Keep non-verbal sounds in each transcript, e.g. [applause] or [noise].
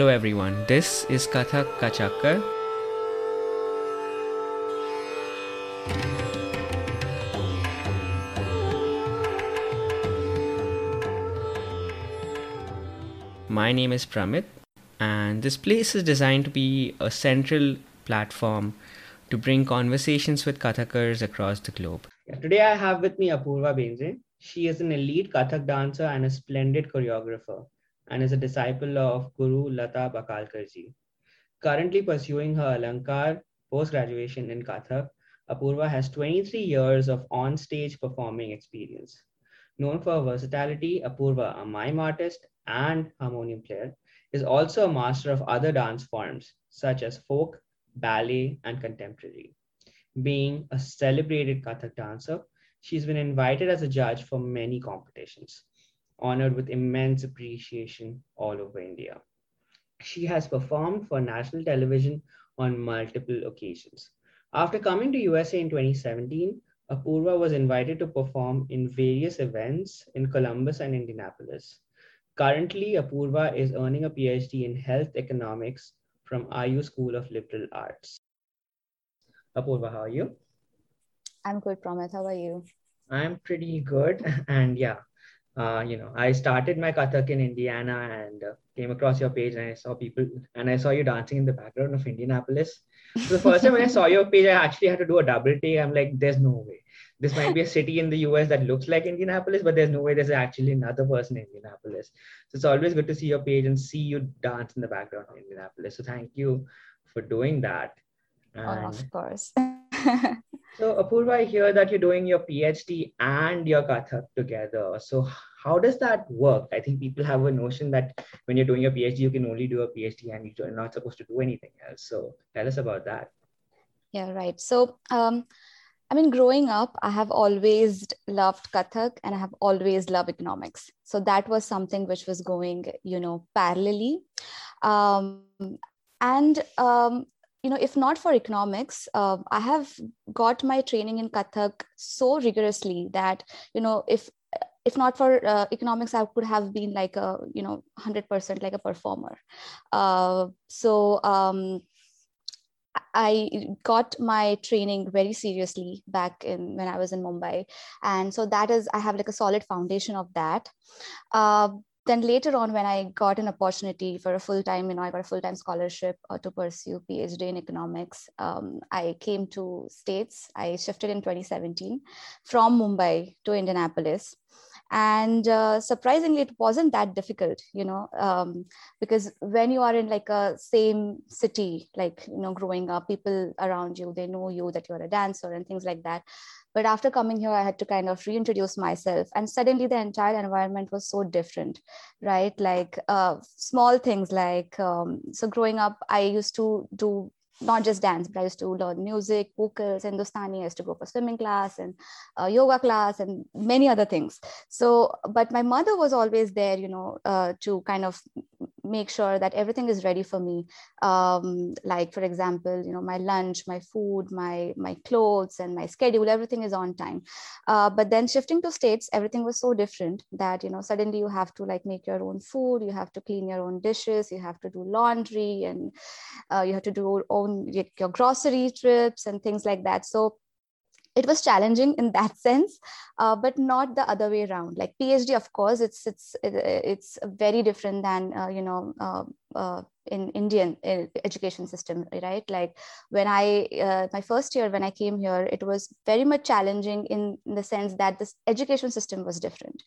Hello everyone, this is Kathak Kachakkar. My name is Pramit, and this place is designed to be a central platform to bring conversations with Kathakars across the globe. Today I have with me Apurva Bendre. She is an elite Kathak dancer and a splendid choreographer, and is a disciple of Guru Lata Bakalkarji. Currently pursuing her Alankar post graduation in Kathak, Apurva has 23 years of on stage performing experience. Known for her versatility, Apurva, a mime artist and harmonium player, is also a master of other dance forms such as folk, ballet, and contemporary. Being a celebrated Kathak dancer, she's been invited as a judge for many competitions, honored with immense appreciation all over India. She has performed for national television on multiple occasions. After coming to USA in 2017, Apurva was invited to perform in various events in Columbus and Indianapolis. Currently, Apurva is earning a PhD in health economics from IU School of Liberal Arts. Apurva, how are you? I'm good, Pramit. How are you? I'm pretty good. [laughs] And yeah, uh, you know, I started my Kathak in Indiana and uh, came across your page and I saw people and I saw you dancing in the background of Indianapolis. So the first time when I saw your page, I actually had to do a double take. I'm like, there's no way. This might be a city in the US that looks like Indianapolis, but there's no way there's actually another person in Indianapolis. So it's always good to see your page and see you dance in the background of Indianapolis. So thank you for doing that. And oh, of course. [laughs] so Apurva, I hear that you're doing your PhD and your Kathak together. So how does that work? I think people have a notion that when you're doing your PhD, you can only do a PhD and you're not supposed to do anything else. So tell us about that. Yeah, right. So um, I mean, growing up, I have always loved Kathak and I have always loved economics. So that was something which was going, you know, parallelly. Um, and um, you know, if not for economics, uh, I have got my training in Kathak so rigorously that, you know, if if not for uh, economics, I could have been like a, you know, 100% like a performer. Uh, so um, I got my training very seriously back in when I was in Mumbai. And so that is, I have like a solid foundation of that. Then later on when i got an opportunity for a full-time you know i got a full-time scholarship uh, to pursue phd in economics um, i came to states. I shifted in 2017 from mumbai to indianapolis. And uh, surprisingly it wasn't that difficult you know um, because when you are in like a same city like you know growing up people around you they know you that you're a dancer and things like that but after coming here i had to kind of reintroduce myself. And suddenly the entire environment was so different right? Like uh, small things like um, so growing up i used to do not just dance, but I used to learn music, vocals, Hindustani. I used to go for swimming class and uh, yoga class and many other things. So, but my mother was always there, you know, uh, to kind of make sure that everything is ready for me. Um, like, for example, you know, my lunch, my food, my my clothes, and my schedule, everything is on time. Uh, but then shifting to states, everything was so different that you know suddenly you have to like make your own food, you have to clean your own dishes, you have to do laundry, and uh, you have to do your your grocery trips and things like that. So it was challenging in that [laughs] sense uh, but not the other way around. Like phd of course it's it's it's very different than uh, you know uh, uh in indian uh, education system right? Like when i uh, my first year when i came here it was very much challenging in, in the sense that this education system was different.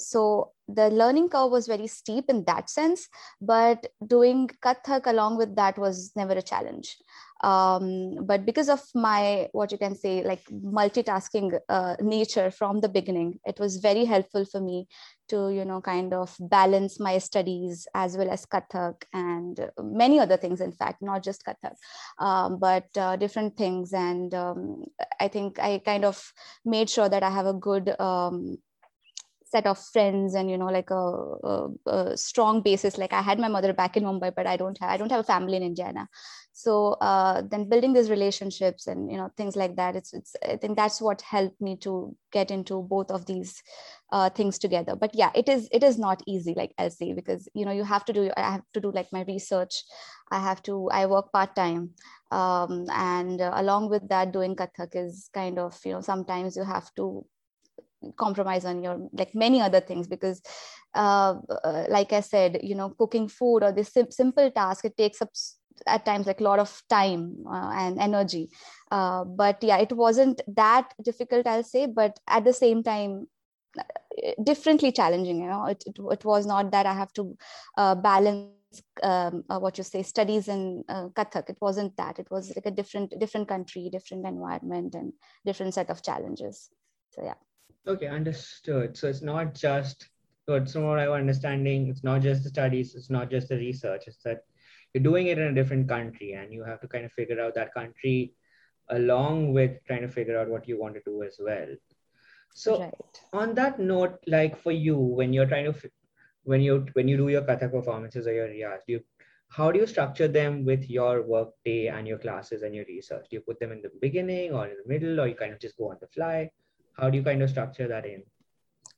So the learning curve was very steep in that sense but doing kathak along with that was never a challenge um, but because of my what you can say like multitasking uh, nature from the beginning it was very helpful for me to you know kind of balance my studies as well as kathak and many other things in fact not just kathak. Um, but uh, different things. And um, i think i kind of made sure that i have a good um, set of friends and you know like a, a, a, strong basis. Like i had my mother back in mumbai but i don't have i don't have a family in indiana so uh, then building these relationships and you know things like that it's it's i think that's what helped me to get into both of these uh, things together. But yeah it is it is not easy like say because you know you have to do i have to do like my research. I have to i work part time um, and uh, along with that doing kathak is kind of you know sometimes you have to compromise on your like many other things because uh, uh, like i said you know cooking food or this sim- simple task it takes up at times like a lot of time uh, and energy. Uh, but yeah it wasn't that difficult i'll say but at the same time uh, differently challenging you know? It, it, it was not that i have to uh, balance um, uh, what you say studies in uh, kathak. It wasn't that. It was like a different different country different environment and different set of challenges. So yeah. Okay, understood. So it's not just, so it's what I'm understanding, it's not just the studies, it's not just the research, it's that you're doing it in a different country and you have to kind of figure out that country along with trying to figure out what you want to do as well. So right. on that note, like for you, when you're trying to, when you when you do your Kathak performances or your riyaz, do you how do you structure them with your work day and your classes and your research? Do you put them in the beginning or in the middle, or you kind of just go on the fly? how do you kind of structure that in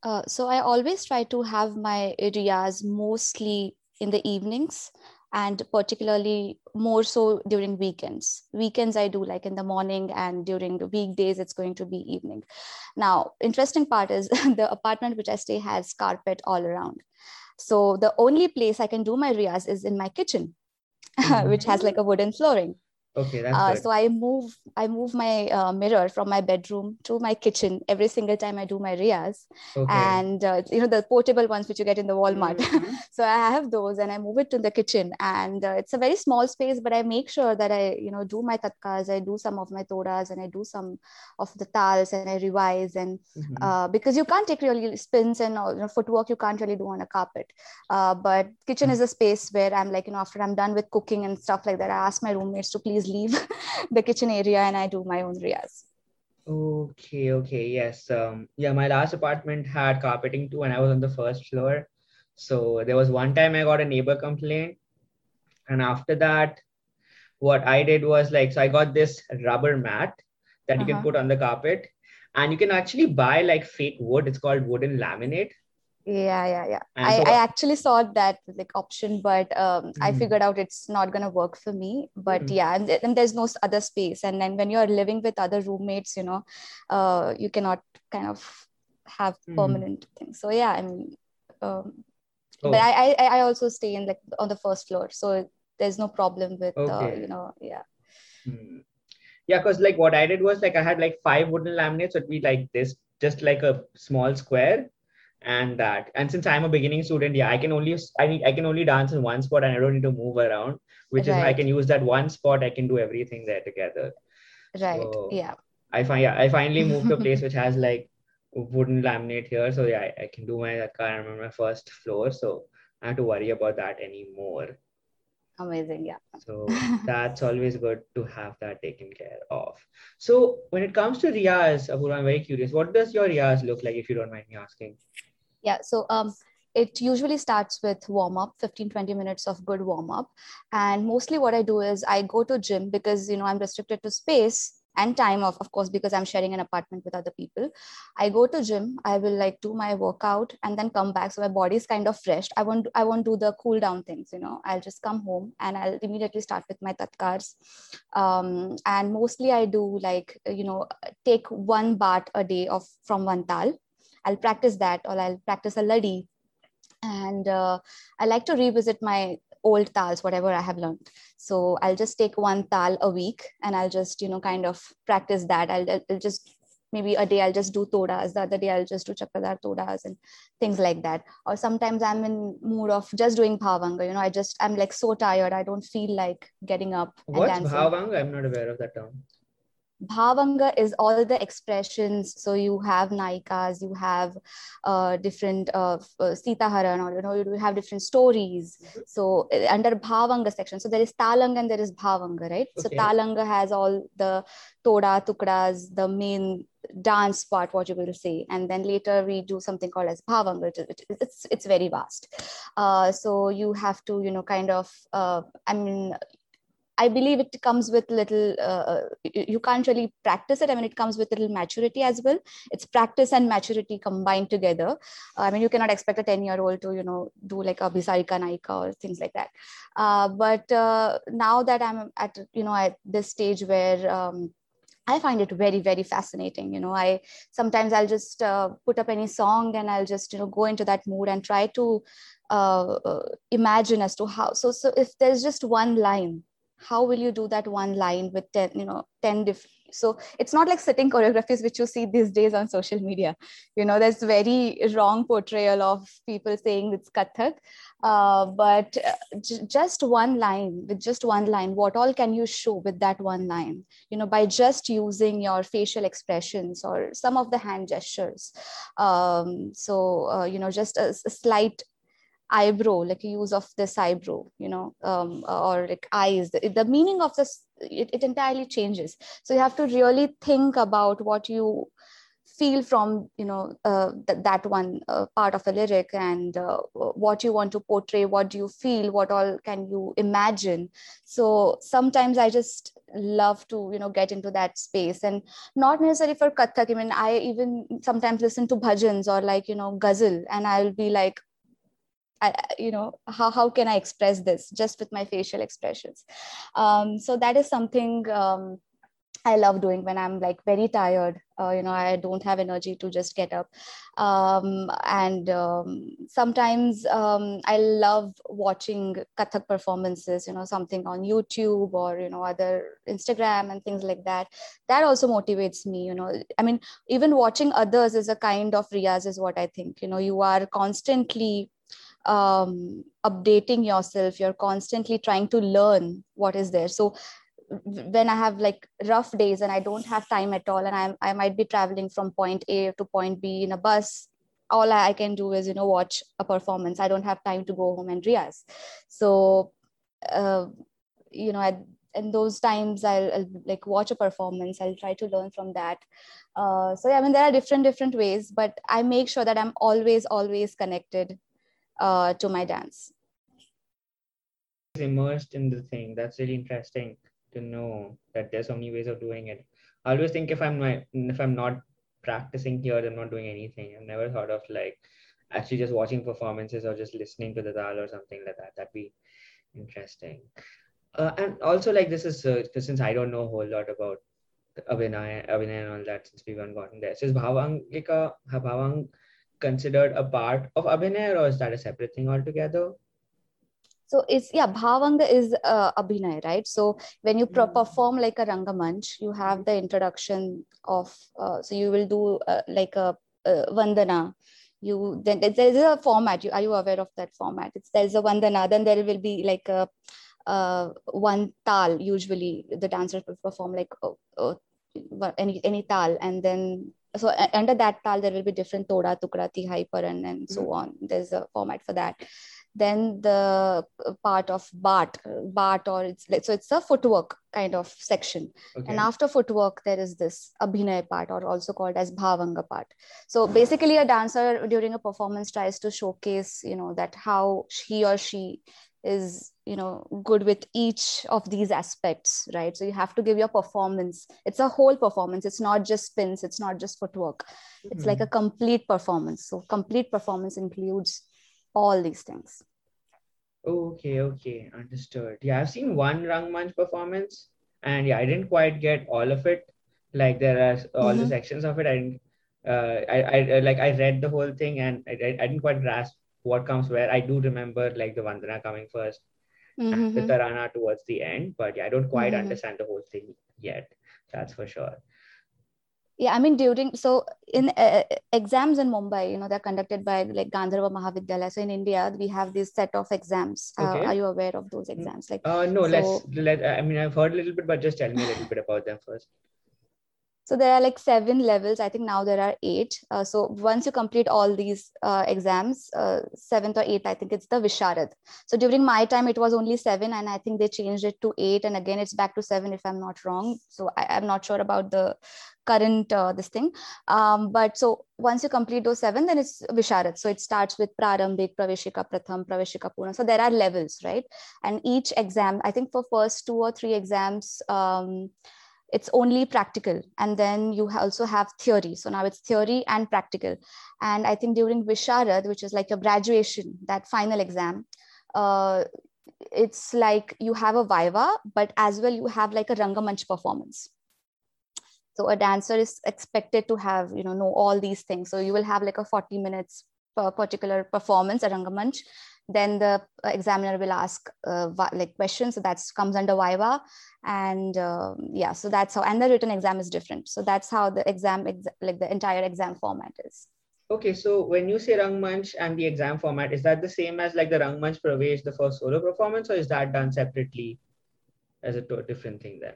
uh, so i always try to have my riyaz mostly in the evenings and particularly more so during weekends. Weekends i do like in the morning and during the weekdays it's going to be evening. Now interesting part is [laughs] the apartment which i stay has carpet all around. So the only place i can do my riyaz is in my kitchen mm-hmm. [laughs] which has like a wooden flooring Okay, that's uh, so I move I move my uh, mirror from my bedroom to my kitchen every single time I do my riyaz, okay. and uh, you know the portable ones which you get in the Walmart. Mm-hmm. [laughs] so I have those, and I move it to the kitchen, and uh, it's a very small space, but I make sure that I you know do my tatkars, I do some of my todas, and I do some of the tals, and I revise, and mm-hmm. Uh, because you can't take really spins and you know, footwork you can't really do on a carpet, uh, but kitchen mm-hmm. is a space where I'm like you know after I'm done with cooking and stuff like that, I ask my roommates to please please leave [laughs] the kitchen area and I do my own riyaz. Okay, okay, yes. Um, yeah, my last apartment had carpeting too, and I was on the first floor. So there was one time I got a neighbor complaint, and after that, what I did was like, so I got this rubber mat that uh-huh. you can uh-huh. put on the carpet, and you can actually buy like fake wood. It's called wooden laminate, yeah yeah yeah I, so, I actually saw that like option but um, mm-hmm. i figured out it's not gonna work for me but mm-hmm. yeah and, and, there's no other space and then when you're living with other roommates you know uh, you cannot kind of have mm-hmm. permanent things so yeah i mean um, oh. but I, I i also stay in like on the first floor so there's no problem with uh, okay. uh, you know yeah hmm. yeah because like what i did was like i had like five wooden laminates so it'd be like this just like a small square and that. And since i'm a beginning student yeah i can only i need i can only dance in one spot and i don't need to move around which right. is i can use that one spot i can do everything there together. Right. So yeah. I find yeah i finally moved to a place [laughs] which has like wooden laminate here. So yeah i, I can do my car on my first floor. So i have to worry about that anymore. Amazing. Yeah. So [laughs] that's always good to have that taken care of. So when it comes to Apurva, i'm very curious what does your riyaz look like if you don't mind me asking yeah so um it usually starts with warm up 15 20 minutes of good warm up. And mostly what i do is i go to gym because you know i'm restricted to space and time of of course because i'm sharing an apartment with other people. I go to gym i will like do my workout and then come back. So my body is kind of fresh i won't i won't do the cool down things you know. I'll just come home and i'll immediately start with my tatkars. Um, and mostly i do like you know take one baat a day of from one tal I'll practice that or I'll practice a ladi. And uh, I like to revisit my old tals, whatever I have learned. So I'll just take one tal a week and I'll just, you know, kind of practice that. I'll, I'll just maybe a day I'll just do todas, the other day I'll just do chakradhar todas and things like that. Or sometimes I'm in mood of just doing bhavanga. You know, I just I'm like so tired. I don't feel like getting up. What's bhavanga? I'm not aware of that term bhavanga is all the expressions so you have naikas you have uh, different uh, uh, sita haran or you know you have different stories so uh, under bhavanga section so there is talanga and there is bhavanga right okay. so talanga has all the toda Tukras, the main dance part what you will say and then later we do something called as bhavanga. which is, it's it's very vast uh, so you have to you know kind of uh, i mean I believe it comes with little, uh, uh you can't really practice it. I mean, it comes with little maturity as well. It's practice and maturity combined together. Uh, I mean, you cannot expect a 10 year old to, you know, do like a Bisarika Naika or things like that. Uh, but uh, now that I'm at, you know, at this stage where, um, I find it very, very fascinating. You know, I sometimes I'll just uh, put up any song and I'll just, you know, go into that mood and try to uh, uh, imagine as to how. So, so if there's just one line how will you do that one line with 10 you know 10 different so it's not like sitting choreographies which you see these days on social media. You know there's very wrong portrayal of people saying it's kathak uh, but uh, j- just one line with just one line what all can you show with that one line? You know by just using your facial expressions or some of the hand gestures. Um, so uh, you know just a, a slight eyebrow like use of this eyebrow you know um, or like eyes the, the meaning of this it, it entirely changes. So you have to really think about what you feel from you know uh, th- that one uh, part of a lyric and uh, what you want to portray what do you feel what all can you imagine. So sometimes i just love to you know get into that space and not necessarily for kathak. I mean i even sometimes listen to bhajans or like you know ghazal and i'll be like I, you know how, how can i express this just with my facial expressions? Um, so that is something um, i love doing when i'm like very tired. Uh, you know i don't have energy to just get up. Um, and um, sometimes um, i love watching kathak performances you know something on youtube or you know other instagram and things like that. That also motivates me you know. I mean even watching others is a kind of riyaz is what i think. You know you are constantly um, updating yourself. You're constantly trying to learn what is there. So when i have like rough days and i don't have time at all and i, I might be traveling from point a to point b in a bus all i can do is you know watch a performance. I don't have time to go home and rehearse. So uh, you know at in those times I'll, I'll, like watch a performance. I'll try to learn from that. Uh, so yeah i mean there are different different ways but i make sure that i'm always always connected uh, to my dance. Immersed in the thing. That's really interesting to know that there's so many ways of doing it. I always think if I'm not if I'm not practicing here, I'm not doing anything. I've never thought of like actually just watching performances or just listening to the dal or something like that. That'd be interesting. Uh, and also like this is uh, since I don't know a whole lot about Abhinay, Abhinay and all that since we haven't gotten there. Is Bhavangika, Bhavang considered a part of Abhinay or is that a separate thing altogether? So it's yeah, Bhavanga is uh, Abhinay, right? So when you pro- hmm. perform like a Rangamanch, you have the introduction of, uh, so you will do uh, like a, a Vandana, you then there is a format you are you aware of that format it's there's a vandana then there will be like a uh, one tal usually the dancers will perform like uh, uh, any any tal and then so under that tal there will be different toda tukra tihai paran and so mm-hmm. on there's a format for that then the part of bat bat or it's like so it's a footwork kind of section okay. and after footwork there is this abhinay part or also called as bhavanga part so basically a dancer during a performance tries to showcase you know that how he or she is you know good with each of these aspects right? So you have to give your performance. It's a whole performance. It's not just spins. It's not just footwork. Mm-hmm. it's like a mm-hmm. complete performance. So complete performance includes all these things. Okay okay. Understood. Yeah i've seen one rangmanch performance and yeah i didn't quite get all of it. Like there are all mm-hmm. the sections of it. I didn't uh, I, I like I read the whole thing and I, I didn't quite grasp what comes where. I do remember like the Vandana coming 1st mm-hmm. the Tarana towards the end, but yeah, I don't quite mm-hmm. understand the whole thing yet. That's for sure. Yeah, I mean during so in uh, exams in Mumbai, you know, they're conducted by like Gandharva Mahavidyalaya. So in India, we have this set of exams. Uh, okay. are you aware of those exams? Like, uh, no, so, let's let. I mean, I've heard a little bit, but just tell me a little bit about them first So there are like seven levels. I think now there are eight. Uh, so once you complete all these uh, exams, uh, seventh or eighth, I think it's the Visharad. So during my time, it was only seven, and I think they changed it to eight, and again it's back to seven if I'm not wrong. So I, am not sure about the current uh, this thing. Um, but so once you complete those seven, then it's Visharad. So it starts with Prarambhik, Praveshika Pratham, Praveshika Purna. So there are levels, right? And each exam, I think for first two or three exams. Um, it's only practical. And then you also have theory. So now it's theory and practical. And i think during visharad which is like your graduation that final exam uh, it's like you have a viva but as well you have like a rangamanch performance. So a dancer is expected to have you know know all these things. So you will have like a 40 minutes per particular performance at rangamanch then the examiner will ask uh, like questions. So that comes under viva and uh, yeah so that's how and the written exam is different. So that's how the exam ex- like the entire exam format is. Okay so when you say rangmanch and the exam format is that the same as like the rangmanch pravesh the first solo performance or is that done separately? As a different thing then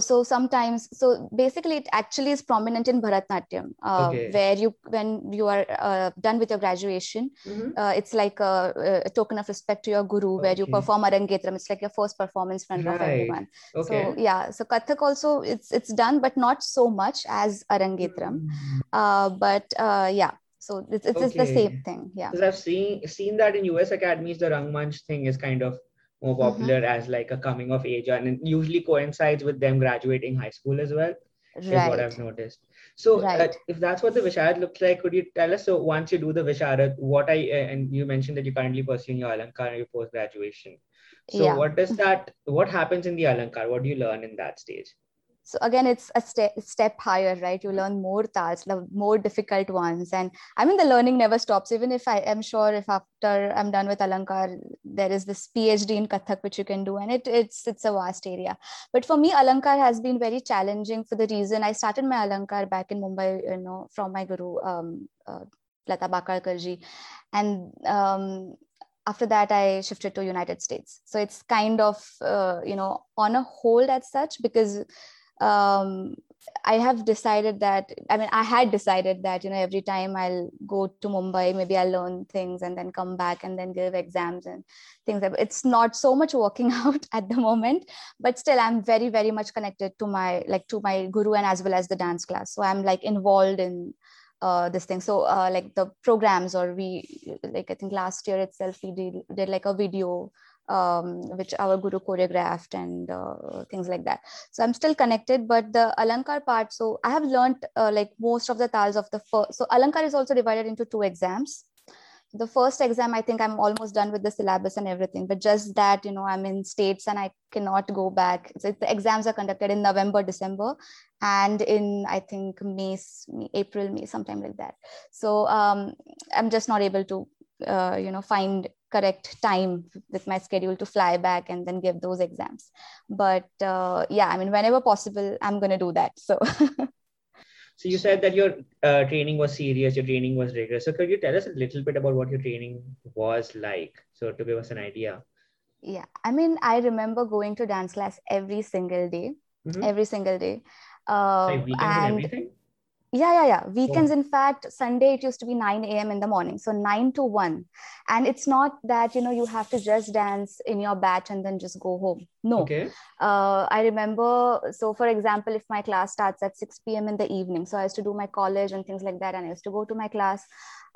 so sometimes so basically it actually is prominent in bharatnatyam uh, okay. where you when you are uh, done with your graduation mm-hmm. uh, it's like a, a, token of respect to your guru okay. where you perform arangetram it's like your first performance in front right. of everyone okay. so yeah so kathak also it's it's done but not so much as arangetram mm-hmm. but uh, yeah so it's, it's, it's the same thing yeah because i've seen seen that in us academies the rangmanch thing is kind of more mm-hmm. popular mm-hmm. as like a coming of age and it usually coincides with them graduating high school as well right. is what i've noticed so uh, right. uh, if that's what the visharad looks like could you tell us so once you do the visharad what i uh, and you mentioned that you're currently pursuing your alankar your post graduation so yeah. what does that what happens in the alankar what do you learn in that stage so again it's a step higher right? You learn more the more difficult ones. And i mean the learning never stops. Even if i am sure if after i'm done with alankar there is this phd in kathak which you can do. And it it's it's a vast area. But for me alankar has been very challenging for the reason i started my alankar back in mumbai you know from my guru um, uh, lata bakalkarji and um, after that i shifted to united states. So it's kind of uh, you know on a hold as such because um, I have decided that I mean I had decided that you know every time I'll go to Mumbai maybe I'll learn things and then come back and then give exams and things it's not so much working [laughs] out at the moment but still I'm very very much connected to my like to my guru and as well as the dance class. So I'm like involved in uh, this thing. So uh, like the programs or we like I think last year itself we did, did like a video um, which our guru choreographed and uh, things like that. So I'm still connected, but the Alankar part, so I have learned uh, like most of the tals of the first. So Alankar is also divided into two exams. The first exam, I think I'm almost done with the syllabus and everything, but just that, you know, I'm in states and I cannot go back. So the exams are conducted in November, December, and in, I think, May, April, May, sometime like that. So um, I'm just not able to, uh, you know, find correct time with my schedule to fly back and then give those exams. But uh, yeah i mean whenever possible i'm going to do that so. [laughs] So you said that your uh, training was serious your training was rigorous. So could you tell us a little bit about what your training was like so to give us an idea? Yeah i mean i remember going to dance class every single day. Mm-hmm. every single day. Uh, and, and everything yeah, yeah, yeah. Weekends, oh. in fact, Sunday it used to be 9 a.m. in the morning. So 9 to 1. And it's not that, you know, you have to just dance in your batch and then just go home. No. Okay. Uh, I remember, so for example, if my class starts at 6 p.m. in the evening, so I used to do my college and things like that. And I used to go to my class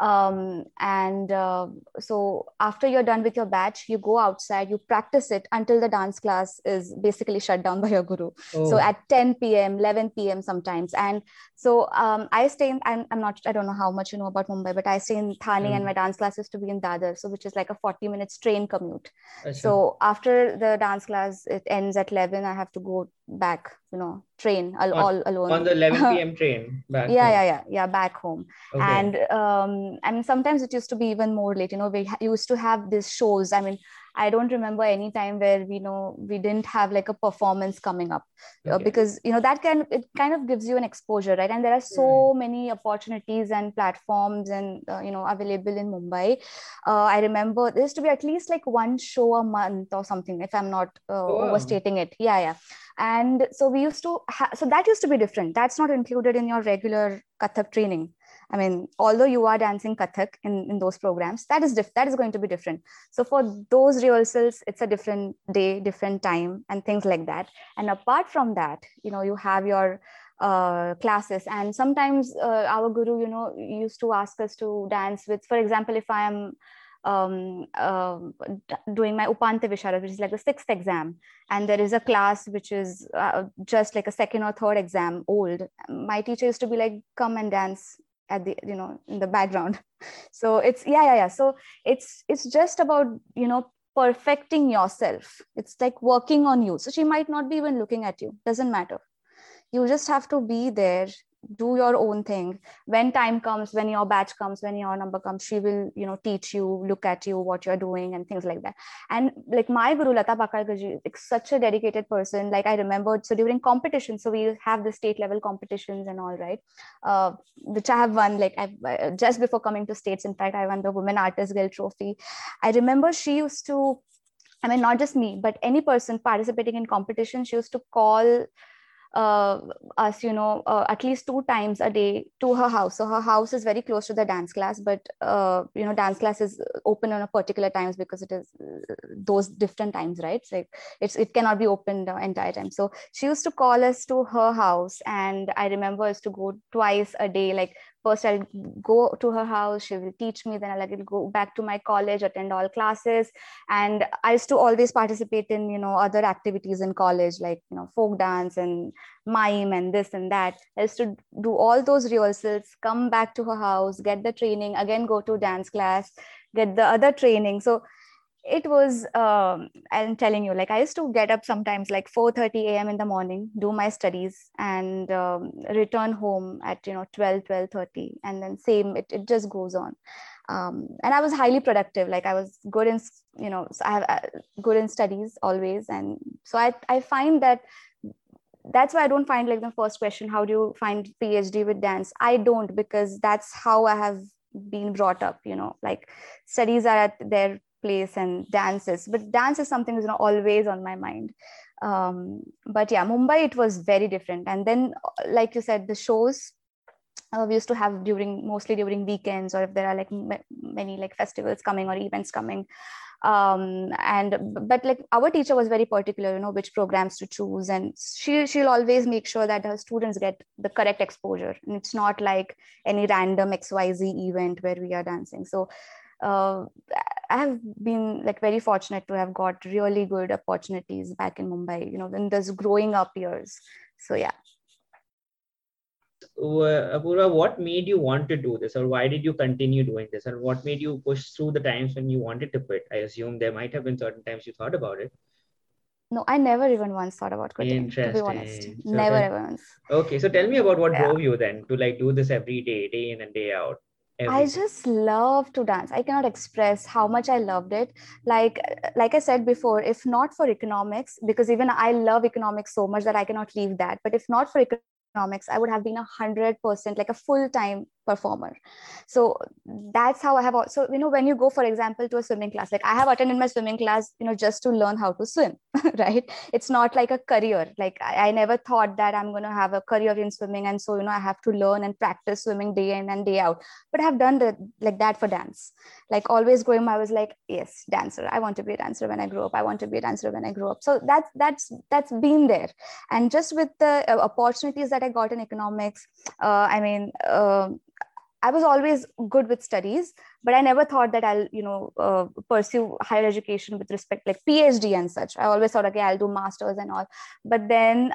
um, and uh, so after you're done with your batch you go outside you practice it until the dance class is basically shut down [laughs] by your guru oh. so at 10 p.m 11 p.m sometimes and so um, i stay in I'm, I'm, not i don't know how much you know about mumbai but i stay in thane mm. and my dance class is to be in dadar so which is like a 40 minutes train commute so after the dance class it ends at 11 i have to go back you know train all, on, all alone on the 11 p.m [laughs] train back yeah home. yeah yeah yeah back home okay. and um i mean sometimes it used to be even more late you know we used to have these shows i mean i don't remember any time where we know we didn't have like a performance coming up. Uh, okay. uh, because you know that can it kind of gives you an exposure right? And there are so mm. many opportunities and platforms and uh, you know available in mumbai. Uh, i remember there used to be at least like one show a month or something if i'm not uh, oh, overstating it. Yeah yeah. And so we used to ha- so that used to be different. That's not included in your regular kathak training I mean, although you are dancing Kathak in, in those programs, that is diff- that is going to be different. So for those rehearsals, it's a different day, different time, and things like that. And apart from that, you know, you have your uh, classes, and sometimes uh, our guru, you know, used to ask us to dance with, for example, if I am um, uh, doing my Upanta Visharad, which is like the sixth exam, and there is a class which is uh, just like a second or third exam old. My teacher used to be like, "Come and dance at the you know in the background. [laughs] So it's yeah yeah yeah. So it's it's just about you know perfecting yourself. It's like working on you. So she might not be even looking at you. Doesn't matter. You just have to be there do your own thing. When time comes when your batch comes when your number comes she will you know teach you look at you what you're doing and things like that. And like my guru lata bakalkarji is like such a dedicated person. Like i remembered so during competitions so we have the state level competitions and all right? Uh, which i have won like i uh, just before coming to states in fact i won the women artist guild trophy. I remember she used to I mean, not just me, but any person participating in competition, she used to call uh, us, you know, uh, at least two times a day to her house. So her house is very close to the dance class, but uh, you know, dance class is open on a particular times because it is uh, those different times, right? It's like it's it cannot be open the entire time. So she used to call us to her house, and I remember us to go twice a day, like first i'll go to her house she will teach me then i'll like, go back to my college attend all classes and i used to always participate in you know other activities in college like you know folk dance and mime and this and that. I used to do all those rehearsals come back to her house get the training again go to dance class get the other training. So it was um, i'm telling you like i used to get up sometimes like 4 30 a.m in the morning do my studies and um, return home at you know 12 12 30 and then same it, it just goes on. Um, and i was highly productive like i was good in you know i have uh, good in studies always and so i i find that that's why i don't find like the first question how do you find phd with dance? I don't because that's how i have been brought up you know like studies are at their place and dances. But dance is something that's always on my mind. Um, but yeah mumbai it was very different. And then like you said the shows uh, we used to have during mostly during weekends or if there are like m- many like festivals coming or events coming. Um, and but like our teacher was very particular you know which programs to choose. And she she'll always make sure that her students get the correct exposure. And it's not like any random xyz event where we are dancing. So uh, I have been like very fortunate to have got really good opportunities back in Mumbai, you know, in those growing up years. So yeah. Apurva, what made you want to do this, or why did you continue doing this, and what made you push through the times when you wanted to quit? I assume there might have been certain times you thought about it. No, I never even once thought about quitting. To be honest, so never then, ever once. Okay, so tell me about what yeah. drove you then to like do this every day, day in and day out. I just love to dance. I cannot express how much I loved it. Like like I said before, if not for economics, because even I love economics so much that I cannot leave that. But if not for economics, I would have been a hundred percent like a full time performer. So that's how i have also you know when you go for example to a swimming class like i have attended my swimming class you know just to learn how to swim [laughs] right? It's not like a career. Like I, I never thought that i'm going to have a career in swimming and so you know i have to learn and practice swimming day in and day out. But i have done that like that for dance. Like always growing i was like yes dancer. I want to be a dancer when i grow up. I want to be a dancer when i grow up. So that's that's that's been there. And just with the uh, opportunities that i got in economics uh, i mean uh, I was always good with studies, but I never thought that I'll, you know, uh, pursue higher education with respect like PhD and such. I always thought, okay, I'll do masters and all. But then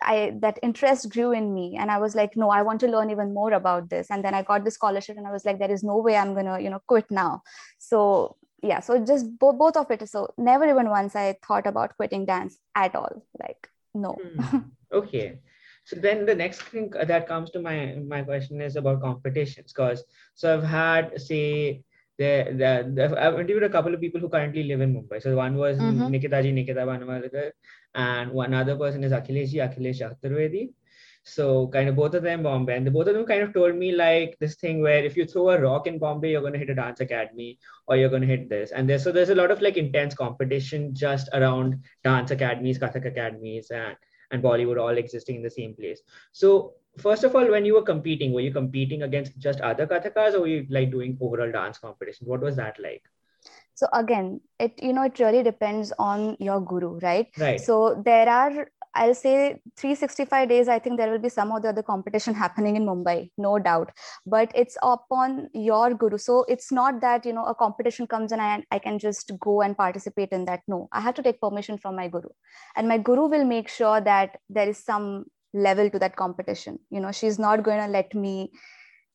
I that interest grew in me, and I was like, no, I want to learn even more about this. And then I got the scholarship, and I was like, there is no way I'm gonna, you know, quit now. So yeah, so just both both of it. So never even once I thought about quitting dance at all. Like no. Hmm. Okay so then the next thing that comes to my my question is about competitions because so i've had say there, there, there I've interviewed a couple of people who currently live in Mumbai. So one was Mhm. Nikitaji Nikita Banawalikar, and one other person is Akhileshji Akhilesh Chaturvedi. So kind of both of them Bombay, and the, both of them kind of told me like this thing where if you throw a rock in Bombay, you're going to hit a dance academy or you're going to hit this. And there's so there's a lot of like intense competition just around dance academies, Kathak academies, and and Bollywood all existing in the same place. So first of all, when you were competing, were you competing against just other Kathakas or were you like doing overall dance competition? What was that like? so again it you know it really depends on your guru right Right. so there are i'll say 365 days i think there will be some or the other competition [laughs] happening in mumbai no doubt. But it's upon your guru. So it's not that you know a competition comes and I, I can just go and participate in that. No i have to take permission from my guru. And my guru will make sure that there is some level to that competition. You know she's not going to let me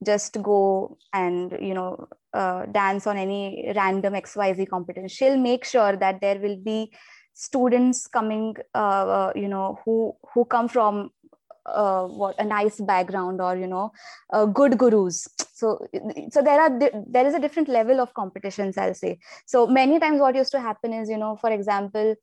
just go and you know uh, dance on any random xyz competition. She'll make sure that there will be students coming uh, uh, you know who who come from uh, what a nice background or you know uh, good gurus. So so there are there is a different level of competitions i'll say. So many times what used to happen is you know for example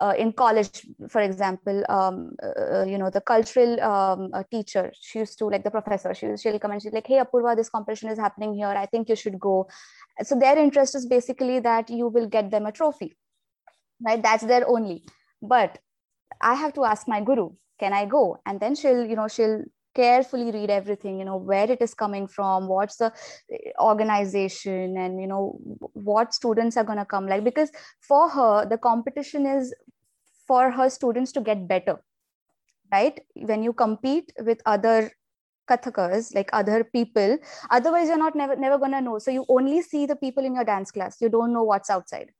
uh, in college for example um, uh, you know the cultural um, uh, teacher she used to like the professor she, she'll come and she's like hey apurva this competition is happening here. I think you should go. So their interest is basically that you will get them a trophy right? That's their only. But i have to ask my guru can i go? And then she'll you know she'll carefully read everything you know where it is coming from what's the eh, organization and you know what students are going to come like because for her the competition is for her students to get better right? When you compete with other kathakas like other people otherwise you're not never never going to know. So you only see the people in your dance class. You don't know what's outside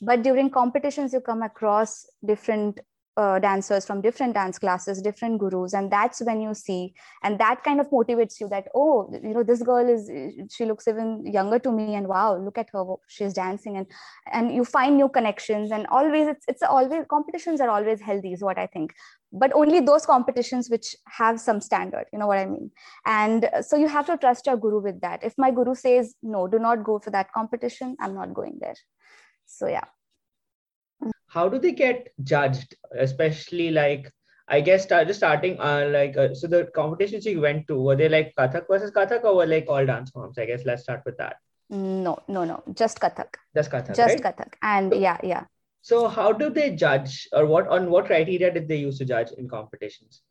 but during competitions you come across different uh, dancers from different dance classes different gurus and that's when you see and that kind of motivates you that oh you know this girl is she looks even younger to me and wow look at her she's dancing. And and you find new connections and always it's it's always competitions are always healthy is what i think. But only those competitions which have some standard you know what i mean? And so you have to trust your guru with that. If my guru says no do not go for that competition i'm not going there so yeah How do they get judged, especially like I guess start, just starting uh, like uh, so the competitions you went to were they like Kathak versus Kathak or were like all dance forms? I guess let's start with that. no no no just kathak Just Kathak, just right? kathak and yeah yeah So how do they judge, or what on what criteria did they use to judge in competitions?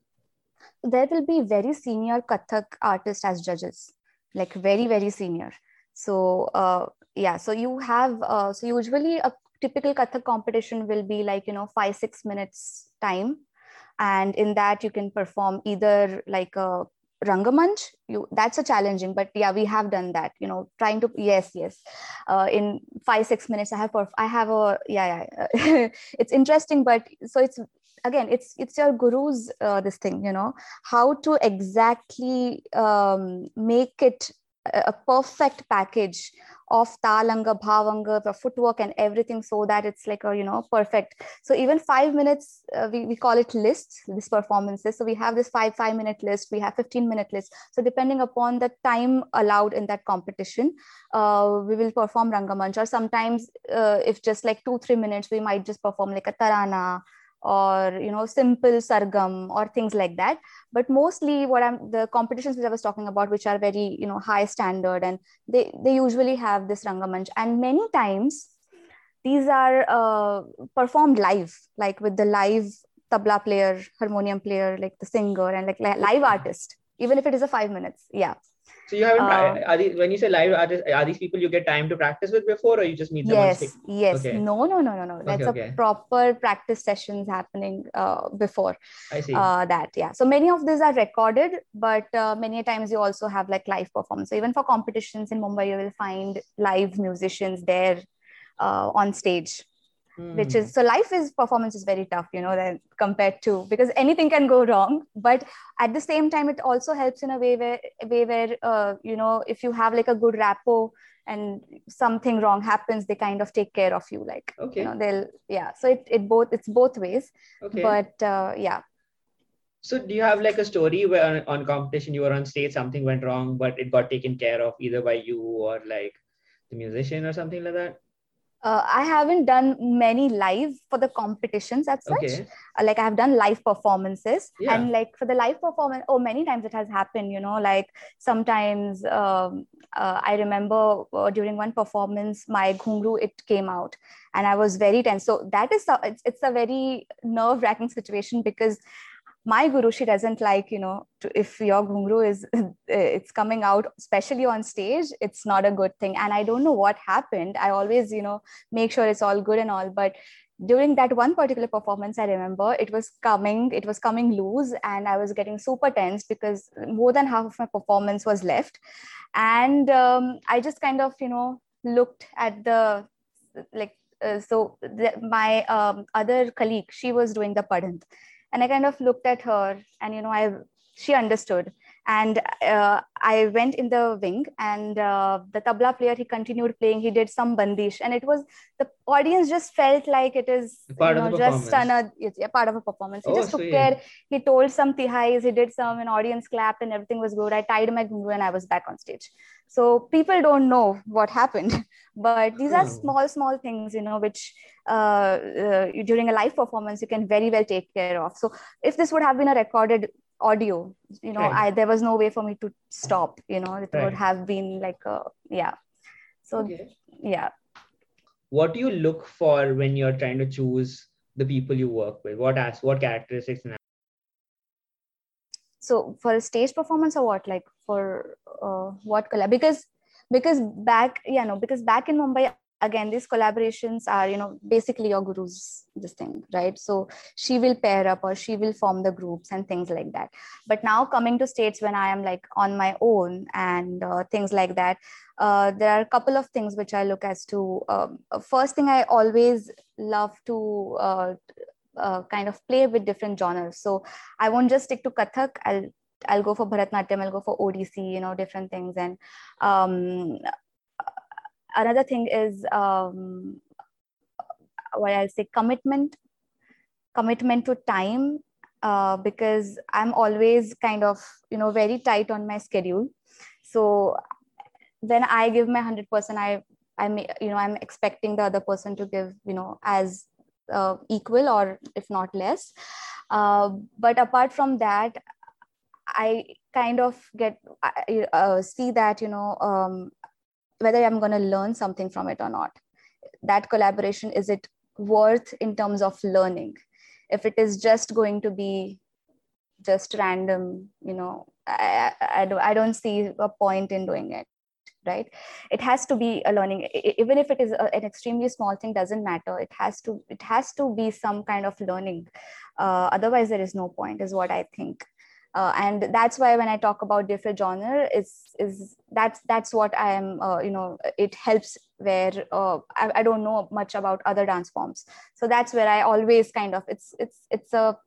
there will be very senior kathak artists as judges like very very senior so uh, yeah so you have uh, so usually a typical kathak competition will be like you know 5 6 minutes time. And in that you can perform either like a rangamanch you that's a challenging but yeah we have done that you know trying to yes yes. Uh, in 5 6 minutes i have perf- i have a yeah yeah. [laughs] It's interesting but so it's again it's it's your guru's uh, this thing you know how to exactly um, make it a perfect package of talanga bhavanga the footwork and everything so that it's like a you know perfect. So even five minutes uh, we, we call it lists this performances. So we have this five five minute list we have 15 minute list. So depending upon the time allowed in that competition uh, we will perform rangamanch. Or sometimes uh, if just like two three minutes we might just perform like a tarana or you know simple sargam or things like that. But mostly what i'm the competitions which i was talking about which are very you know high standard and they they usually have this rangamanch and many times these are uh, performed live like with the live tabla player harmonium player like the singer and like li- live artist even if it is a 5 minutes. Yeah So you haven't Uh, are these, when you say live artists, are these people you get time to practice with before, or you just meet them yes yes. Okay. no no no no no. That's okay. a proper practice sessions happening uh, before. I see. uh, that yeah. So many of these are recorded but uh, many times you also have like live performance. So even for competitions in mumbai you will find live musicians there uh, on stage which Hmm. is so life is performance is very tough you know than compared to because anything can go wrong but at the same time it also helps in a way where way where uh, you know if you have like a good rapport and something wrong happens they kind of take care of you like okay. you know they'll yeah so it, it both it's both ways okay. but uh, yeah So do you have like a story where on, on competition you were on stage, something went wrong, but it got taken care of either by you or like the musician or something like that? Uh, I haven't done many live for the competitions as such. Okay. Uh, like I've done live performances, Yeah. and like for the live performance, oh, many times it has happened. You know, like sometimes um, uh, I remember uh, during one performance, my ghungru it came out, and I was very tense. So that is it's, it's a very nerve wracking situation because my guru she doesn't like you know to, if your guru is [laughs] it's coming out especially on stage it's not a good thing. And i don't know what happened. I always you know make sure it's all good and all. But during that one particular performance i remember it was coming it was coming loose and i was getting super tense because more than half of my performance was left. And um, i just kind of you know looked at the like uh, so the, my um, other colleague she was doing the padant and i kind of looked at her and you know i she understood and uh, i went in the wing and uh, the tabla player he continued playing. He did some bandish. And it was the audience just felt like it is Part you know just another a part of a performance. He Oh, just took sweet. care. He told some tihais he did some an audience clapped and everything was good. I tied my ghungru and i was back on stage. So people don't know what happened [laughs] but these are Oh. small small things you know which uh, uh, during a live performance you can very well take care of. So if this would have been a recorded audio you know Right. i there was no way for me to stop you know it Right. would have been like a yeah so Okay. yeah What do you look for when you're trying to choose the people you work with? What as what characteristics and so for a stage performance or what like for uh, what collab because because back yeah no because back in mumbai again these collaborations are you know basically your guru's this thing right so she will pair up or she will form the groups and things like that but now coming to states when i am like on my own and uh, things like that uh, there are a couple of things which i look as to um, first thing i always love to uh, uh, kind of play with different genres so I won't just stick to Kathak. I'll I'll go for Bharatnatyam. I'll go for Odissi, You know, different things. And um, another thing is um, what I'll say commitment, commitment to time, uh, because I'm always kind of you know very tight on my schedule. So when I give my hundred percent, I I may you know I'm expecting the other person to give you know as uh, equal or if not less. Uh, but apart from that, I kind of get uh, see that you know um, whether I'm going to learn something from it or not. That collaboration is it worth in terms of learning? If it is just going to be just random, you know, I, I, I, don't, see a point in doing it right? It has to be a learning. Even if it is a, an extremely small thing doesn't matter. It has to it has to be some kind of learning. Uh, otherwise there is no point is what i think uh, and that's why when i talk about different genre is is that's that's what i am uh, you know it helps where uh, I, I don't know much about other dance forms so that's where i always kind of it's it's it's a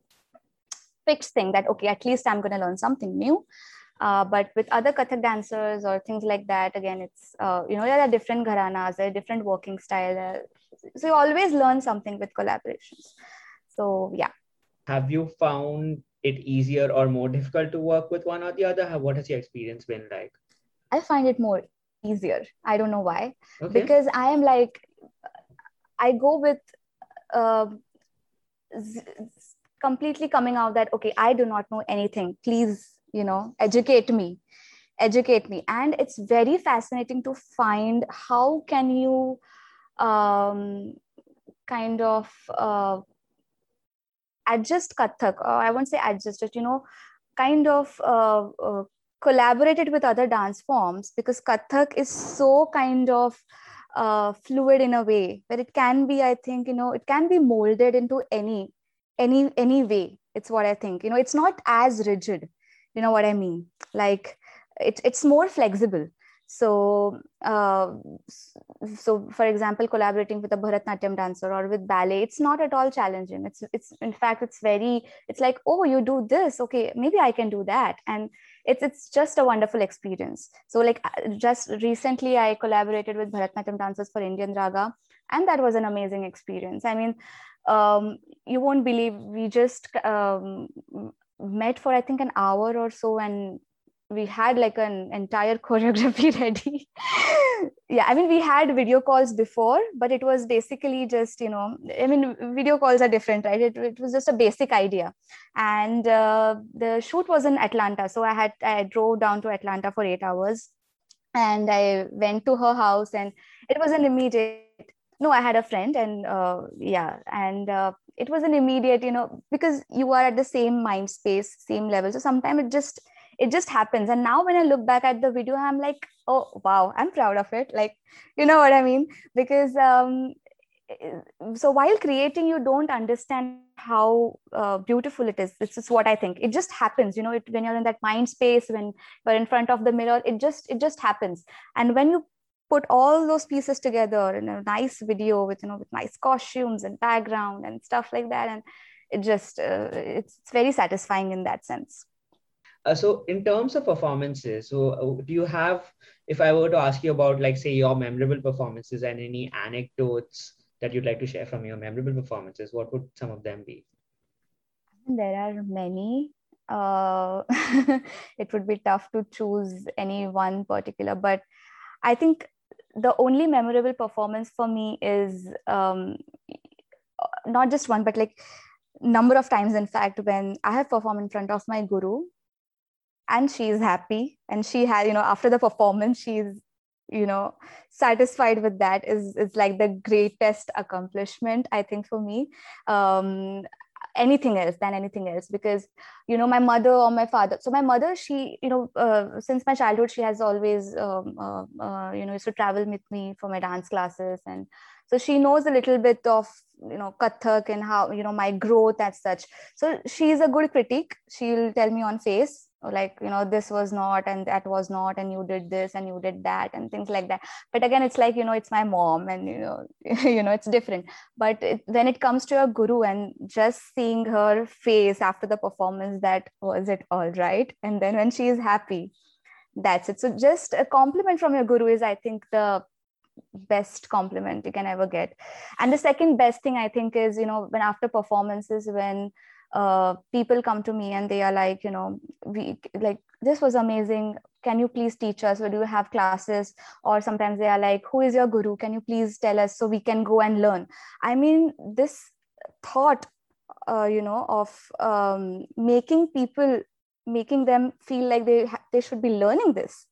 fixed thing that okay at least i'm going to learn something new uh, but with other Kathak dancers or things like that, again, it's, uh, you know, there are different gharanas, there are different working style. uh, so you always learn something with collaborations. So yeah. have you found it easier or more difficult to work with one or the other? How- What has your experience been like? I find it more easier. I don't know why. Okay. Because I am like, I go with uh, z- z- completely coming out that, okay, I do not know anything. Please, you know, educate me. Educate me. And it's very fascinating to find how can you um, kind of uh, adjust Kathak, or I won't say adjust it, you know, kind of uh, uh, collaborated with other dance forms because Kathak is so kind of uh, fluid in a way where it can be, I think, you know, it can be molded into any any any way. It's what I think. You know, it's not as rigid. You know what I mean? Like it, it's more flexible. So, uh, so for example, collaborating with a Bharatnatyam dancer or with ballet, it's not at all challenging. It's it's in fact it's very it's like oh you do this okay maybe I can do that and it's it's just a wonderful experience. So like uh, just recently I collaborated with Bharatnatyam dancers for Indian Raga and that was an amazing experience. I mean, um, you won't believe we just um, met for I think an hour or so and we had like an entire [laughs] choreography ready. Yeah i mean we had video calls before but it was basically just you know i mean video calls are different right? It, it was just a basic idea. And uh, the shoot was in atlanta so i had i drove down to atlanta for eight hours and i went to her house and it was an immediate no i had a friend and uh, yeah and uh, it was an immediate you know because you are at the same mind space same level. So sometimes it just it just happens. And now when i look back at the video i'm like oh wow i'm proud of it. Like you know what i mean? Because um so while creating you don't understand how uh, beautiful it is. This is what i think. It just happens you know it, when you're in that mind space when you're in front of the mirror it just it just happens. And when you put all those pieces together in a nice video with you know with nice costumes and background and stuff like that and it just uh, it's, it's very satisfying in that sense uh, so in terms of performances so uh, do you have if i were to ask you about like say your memorable performances and any anecdotes that you'd like to share from your memorable performances what would some of them be? There are many. Uh, [laughs] it would be tough to choose any one particular but i think the only memorable performance for me is um, not just one but like number of times in fact when i have performed in front of my guru and she's happy. And she had you know after the performance she's you know satisfied with that is is like the greatest accomplishment i think for me. Um anything else than anything else. Because you know my mother or my father so my mother she you know uh, since my childhood she has always um, uh, uh, you know used to travel with me for my dance classes. And so she knows a little bit of you know kathak and how you know my growth as such. So she's a good critic she'll tell me on face like you know this was not and that was not and you did this and you did that and things like that. But again it's like you know it's my mom and you know [laughs] you know it's different. But it, when it comes to a guru and just seeing her face after the performance that was it all right? And then when she is happy that's it. So just a compliment from your guru is i think the best compliment you can ever get. And the second best thing i think is you know when after performances when uh, people come to me and they are like you know we like this was amazing. Can you please teach us? Or do you have classes? Or sometimes they are like who is your guru? Can you please tell us so we can go and learn? I mean this thought uh, you know of um, making people making them feel like they ha- they should be learning this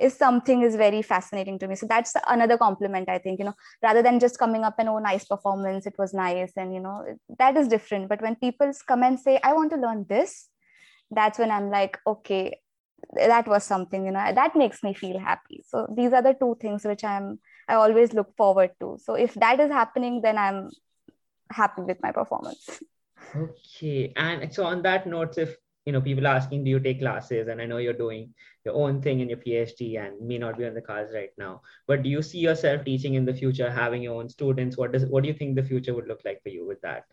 is something is very fascinating to me. So that's another compliment i think you know rather than just coming up and oh nice performance it was nice and you know that is different. But when people come and say i want to learn this that's when i'm like okay that was something you know that makes me feel happy. So these are the two things which i'm i always look forward to. So if that is happening then i'm happy with my performance. Okay. And so on that note if you know people asking do you take classes? And i know you're doing your own thing in your phd and may not be on the cards right now. But do you see yourself teaching in the future having your own students? What does what do you think the future would look like for you with that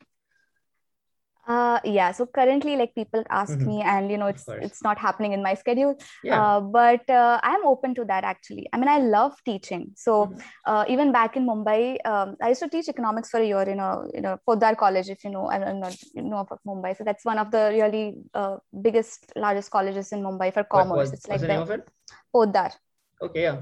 uh, yeah. So currently, like people ask mm-hmm. me, and you know, it's it's not happening in my schedule. Yeah. Uh, but uh, I'm open to that actually. I mean, I love teaching. So mm-hmm. uh, even back in Mumbai, um, I used to teach economics for a year in a you know Poddar College, if you know, I don't you know of Mumbai. So that's one of the really uh, biggest, largest colleges in Mumbai for commerce. What, it's like the name of it? Poddar. Okay. Yeah.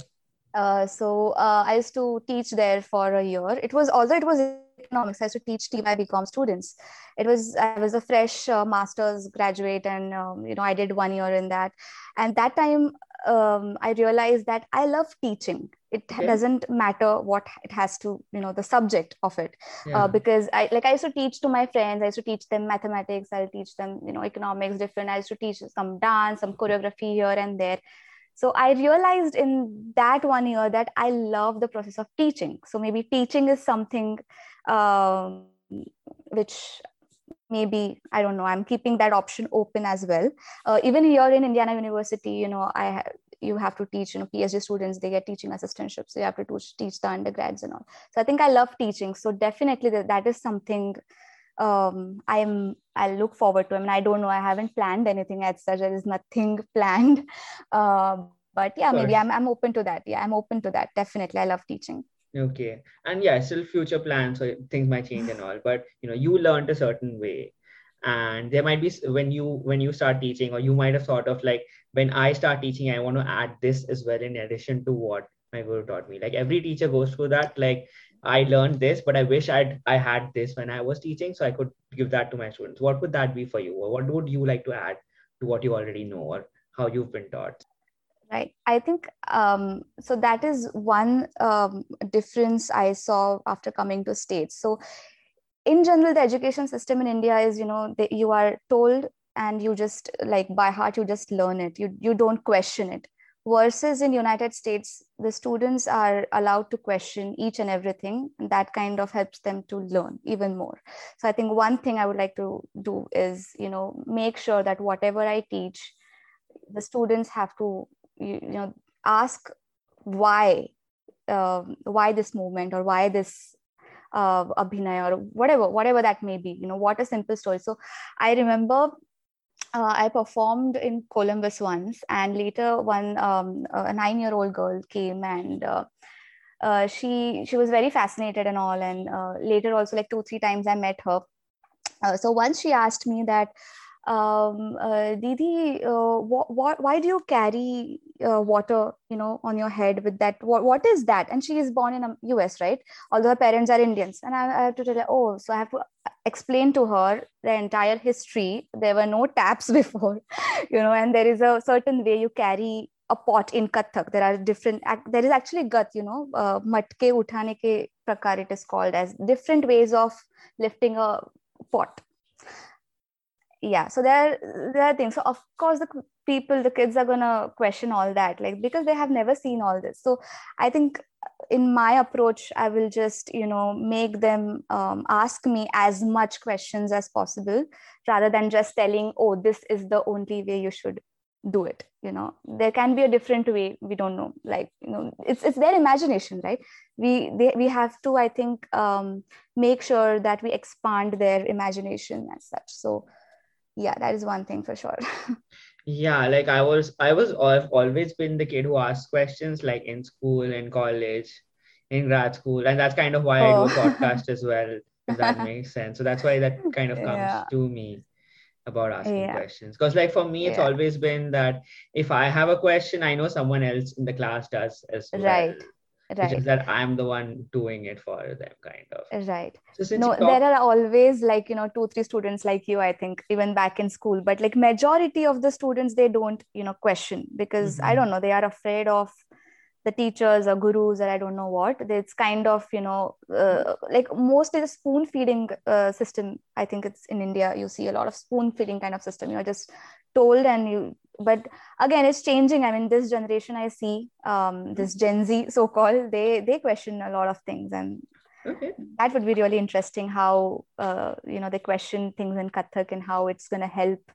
Uh, so uh, I used to teach there for a year. It was although it was economics. I used to teach TY BCom students. It was I was a fresh uh, master's graduate, and um, you know I did one year in that. And that time, um, I realized that I love teaching. It yeah. doesn't matter what it has to, you know, the subject of it, uh, yeah. uh, because I like I used to teach to my friends. I used to teach them mathematics. I'll teach them, you know, economics. Different. I used to teach some dance, some choreography here and there so i realized in that one year that i love the process of teaching. So maybe teaching is something um, which maybe i don't know i'm keeping that option open as well. Uh, even here in indiana university you know i ha- you have to teach you know phd students they get teaching assistantships so you have to teach, teach the undergrads and all. So i think i love teaching. So definitely that, that is something um, i'm i look forward to i mean i don't know i haven't planned anything as such there is nothing [laughs] planned uh, but yeah Sorry. maybe I'm, I'm open to that yeah i'm open to that definitely i love teaching okay and yeah still future plans so things might change and all but you know you learned a certain way and there might be when you when you start teaching or you might have thought of like when i start teaching i want to add this as well in addition to what my guru taught me. Like every teacher goes through that. Like I learned this, but I wish I'd I had this when I was teaching, so I could give that to my students. What would that be for you? Or what would you like to add to what you already know or how you've been taught? Right. I think um, so. That is one um, difference I saw after coming to states. So, in general, the education system in India is, you know, you are told and you just like by heart you just learn it. You you don't question it versus in united states the students are allowed to question each and everything and that kind of helps them to learn even more. So i think one thing i would like to do is you know make sure that whatever i teach the students have to you, you know ask why uh, why this movement or why this uh, abhinay or whatever whatever that may be you know what a simple story. So i remember uh, I performed in Columbus once, and later one um, a nine-year-old girl came and uh, uh, she she was very fascinated and all. And uh, later also like two three times I met her. Uh, so once she asked me that um, uh, Didi, uh, wh- wh- why do you carry uh, water, you know, on your head with that? What, what is that? And she is born in the US, right? Although her parents are Indians. And I, I have to tell her, oh, so I have to explain to her the entire history. There were no taps [laughs] before, you know, and there is a certain way you carry a pot in Kathak. There are different, there is actually gat, you know, uh, matke uthane ke prakar it is called as different ways of lifting a pot yeah so there there are things. So of course the people the kids are gonna question all that like because they have never seen all this. So i think in my approach i will just you know make them um, ask me as much questions as possible rather than just telling oh this is the only way you should do it you know? There can be a different way we don't know like you know it's it's their imagination right? We they, we have to i think um, make sure that we expand their imagination as such. So yeah that is one thing for sure [laughs] yeah like i was i was i've always been the kid who asks questions like in school in college in grad school and that's kind of why oh. i do a oh. podcast as well [laughs] if that makes sense so that's why that kind of comes yeah. to me about asking yeah. questions because like for me it's yeah. always been that if i have a question i know someone else in the class does as well right right. is that i'm the one doing it for them kind of. Right. So no talk- there are always like you know two three students like you i think even back in school but like majority of the students they don't you know question because mm-hmm. i don't know they are afraid of the teachers or gurus or i don't know what. It's kind of you know uh, like mostly the spoon feeding uh, system. I think it's in india you see a lot of spoon feeding kind of system. You're just told and you but again it's changing. I mean this generation i see um, this gen z so called they they question a lot of things. And okay. that would be really interesting how uh, you know they question things in kathak and how it's going to help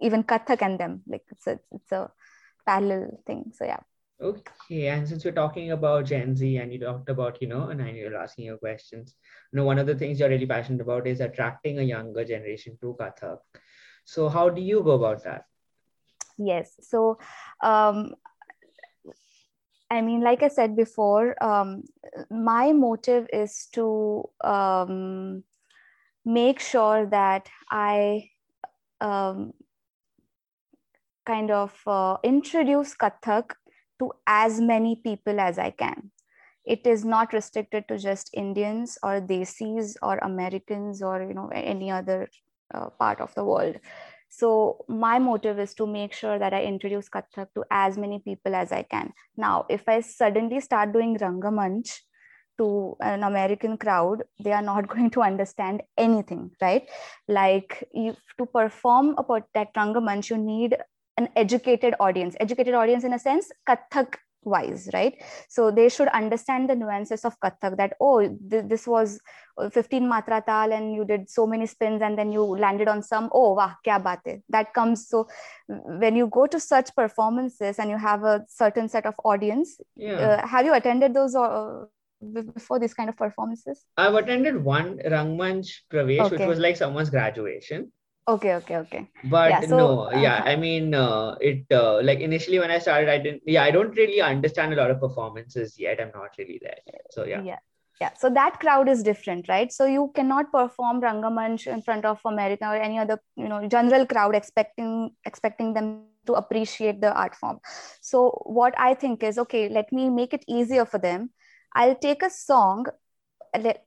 even kathak and them. Like it's a, it's a parallel thing. So yeah. Okay. And since we're talking about gen z and you talked about you know and you're asking your questions you know one of the things you're really passionate about is attracting a younger generation to kathak. So how do you go about that yes so um, I mean, like I said before, um, my motive is to um, make sure that I um, kind of uh, introduce Kathak to as many people as I can. It is not restricted to just Indians or Desis or Americans or you know any other uh, part of the world. So my motive is to make sure that I introduce Kathak to as many people as I can. Now, if I suddenly start doing Rangamanch to an American crowd, they are not [laughs] going to understand anything, right? Like if to perform a that Rangamanch, you need an educated audience. Educated audience in a sense, Kathak wise right so they should understand the nuances of kathak that oh th- this was uh, 15 matra tal and you did so many spins and then you landed on some oh wah kya baat hai. that comes so when you go to such performances and you have a certain set of audience yeah. uh, have you attended those uh, before these kind of performances i've attended one rangmanch pravesh okay. which was like someone's graduation okay okay okay. But yeah, so, no yeah uh, i mean uh, it uh, like initially when i started i didn't yeah i don't really understand a lot of performances yet. I'm not really there. So yeah. Yeah yeah. So that crowd is different right? So you cannot perform rangamanch in front of america or any other you know general crowd expecting expecting them to appreciate the art form. So what i think is okay let me make it easier for them. I'll take a song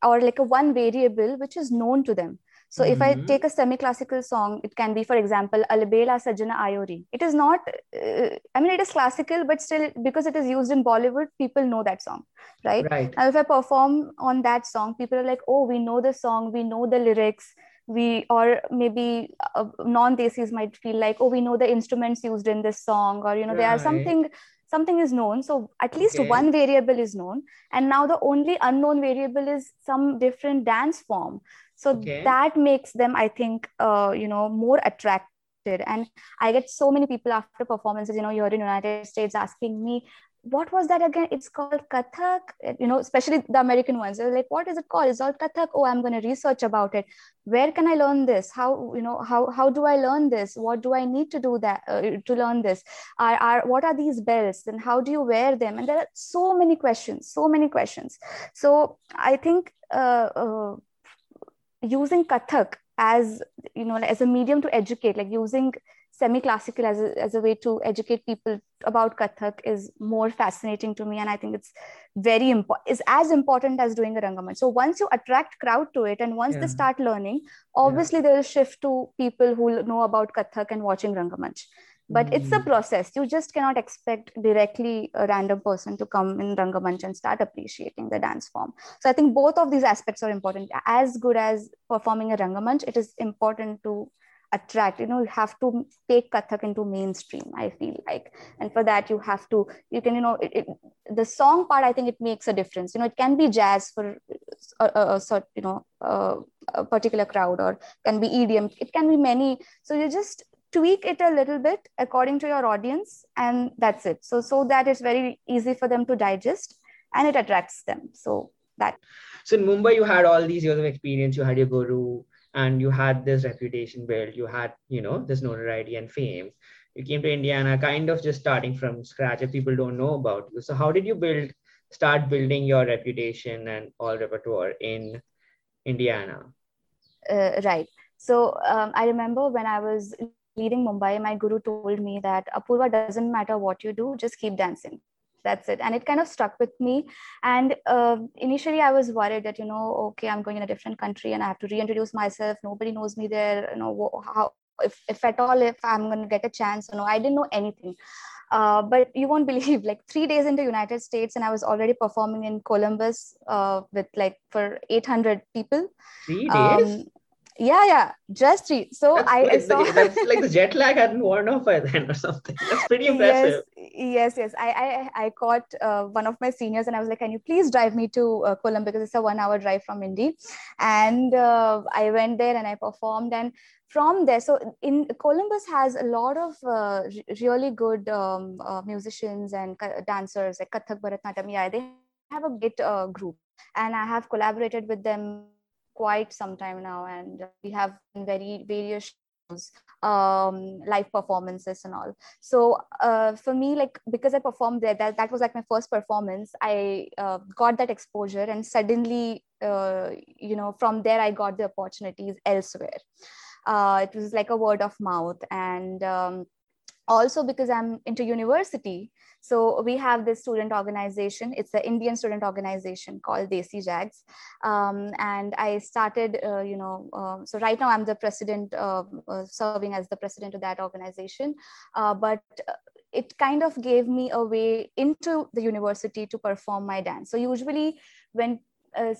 or like a one variable which is known to them so mm-hmm. if I mm-hmm. take a semi-classical song, it can be, for example, Alabela Sajana Ayori. It is not, uh, I mean, it is classical, but still, because it is used in Bollywood, people know that song, right? Right. And if I perform on that song, people are like, oh, we know the song, we know the lyrics, we or maybe uh, non-desis might feel like, oh, we know the instruments used in this song, or you know, right. there are something something is known so at least okay. one variable is known and now the only unknown variable is some different dance form so okay. that makes them i think uh, you know more attracted and i get so many people after performances you know you're in united states asking me what was that again? It's called kathak you know especially the american ones. They're like what is it called? It's all kathak. Oh i'm going to research about it. Where can i learn this? How you know how how do i learn this? What do i need to do that uh, to learn this? Are, are what are these bells and how do you wear them? And there are so many questions so many questions. So i think uh, uh, using kathak as you know as a medium to educate like using semi-classical as a, as a way to educate people about kathak is more fascinating to me and i think it's very important is as important as doing a rangamanch so once you attract crowd to it and once yeah. they start learning obviously yeah. they'll shift to people who know about kathak and watching rangamanch but mm. it's a hmm. process you just cannot expect directly a random person to come in rangamanch and start appreciating the dance form so i think both of these aspects are important as good as performing a rangamanch it is important to attract you know you have to take kathak into mainstream i feel like. And for that you have to you can you know it, it, the song part i think it makes a difference. You know it can be jazz for a, a, a sort you know a, a particular crowd or can be edm it can be many. So you just tweak it a little bit according to your audience and that's it. So so that it's very easy for them to digest and it attracts them. So that. So in mumbai you had all these years of experience. You had your guru and you had this reputation built you had you know this notoriety and fame. You came to indiana kind of just starting from scratch if people don't know about you. So how did you build start building your reputation and all repertoire in indiana? Uh, right. So um, i remember when i was leaving Mumbai, my guru told me that Apurva doesn't matter what you do, just keep dancing. That's it. And it kind of stuck with me. And uh, initially, I was worried that, you know, okay, I'm going in a different country and I have to reintroduce myself. Nobody knows me there. You know, how, if, if at all, if I'm going to get a chance, you know, I didn't know anything. Uh, but you won't [laughs] believe like three days into united states and i was already performing in columbus uh, with like for 800 people three days um, yeah yeah. Just three so that's i saw that's like the [laughs] jet lag hadn't worn off by then or something. That's pretty impressive. yes yes. Yes i i, I caught uh, one of my seniors and i was like can you please drive me to uh, Colum because it's a one hour drive from indy. And uh, i went there and i performed. And from there so in columbus has a lot of uh, really good um, uh, musicians and dancers like kathak bharatanatyam yeah they have a git uh, group. And i have collaborated with them quite some time now and we have very various shows um live performances and all. So uh, for me like because i performed there that, that was like my first performance i uh, got that exposure and suddenly uh, you know from there i got the opportunities elsewhere. Uh, it was like a word of mouth and um, also because i'm into university. So we have this student organization. It's the indian student organization called desi jags. Um, and i started uh, you know uh, so right now i'm the president uh, serving as the president of that organization. Uh, but it kind of gave me a way into the university to perform my dance. So usually when uh,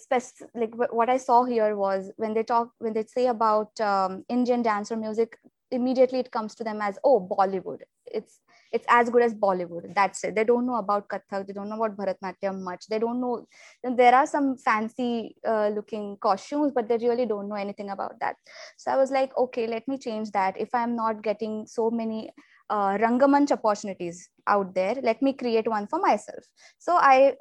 like what I saw here was when they talk when they say about um, Indian dance or music, immediately it comes to them as oh bollywood. It's it's as good as bollywood. That's it. They don't know about kathak. They don't know about bharatnatyam much. They don't know there are some fancy uh, looking costumes but they really don't know anything about that. So i was like okay let me change that. If i'm not getting so many uh, rangamanch opportunities out there let me create one for myself. So i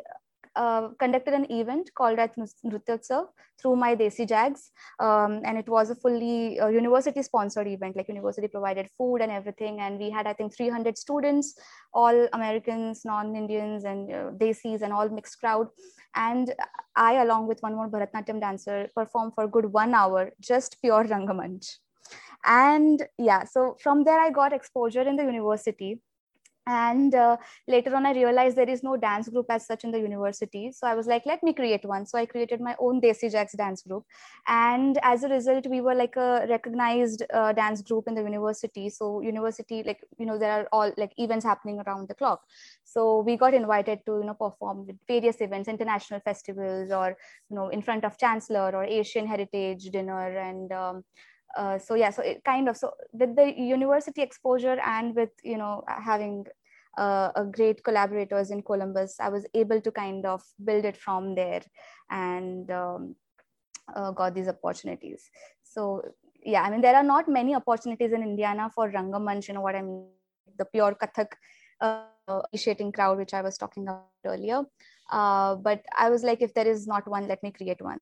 uh, conducted an event called Nrutyotsav through my Desi Jags. Um, and it was a fully uh, university sponsored event, like university provided food and everything. And we had, I think, 300 students, all Americans, non-Indians and uh, Desis and all mixed crowd. And I, along with one more Bharatnatyam dancer, performed for good one hour, just pure Rangamanch and yeah so from there i got exposure in the university and uh, later on i realized there is no dance group as such in the university. So i was like let me create one. So i created my own desi jags dance group. And as a result we were like a recognized uh, dance group in the university. So university like you know there are all like events happening around the clock. So we got invited to you know perform with various events international festivals or you know in front of chancellor or asian heritage dinner and um, uh, so yeah so it kind of so with the university exposure and with you know having uh, a great collaborators in columbus i was able to kind of build it from there and um, uh, got these opportunities. So yeah i mean there are not many opportunities in indiana for rangamanch you know what i mean? The pure kathak uh, initiating crowd which i was talking about earlier. Uh, but i was like if there is not one let me create one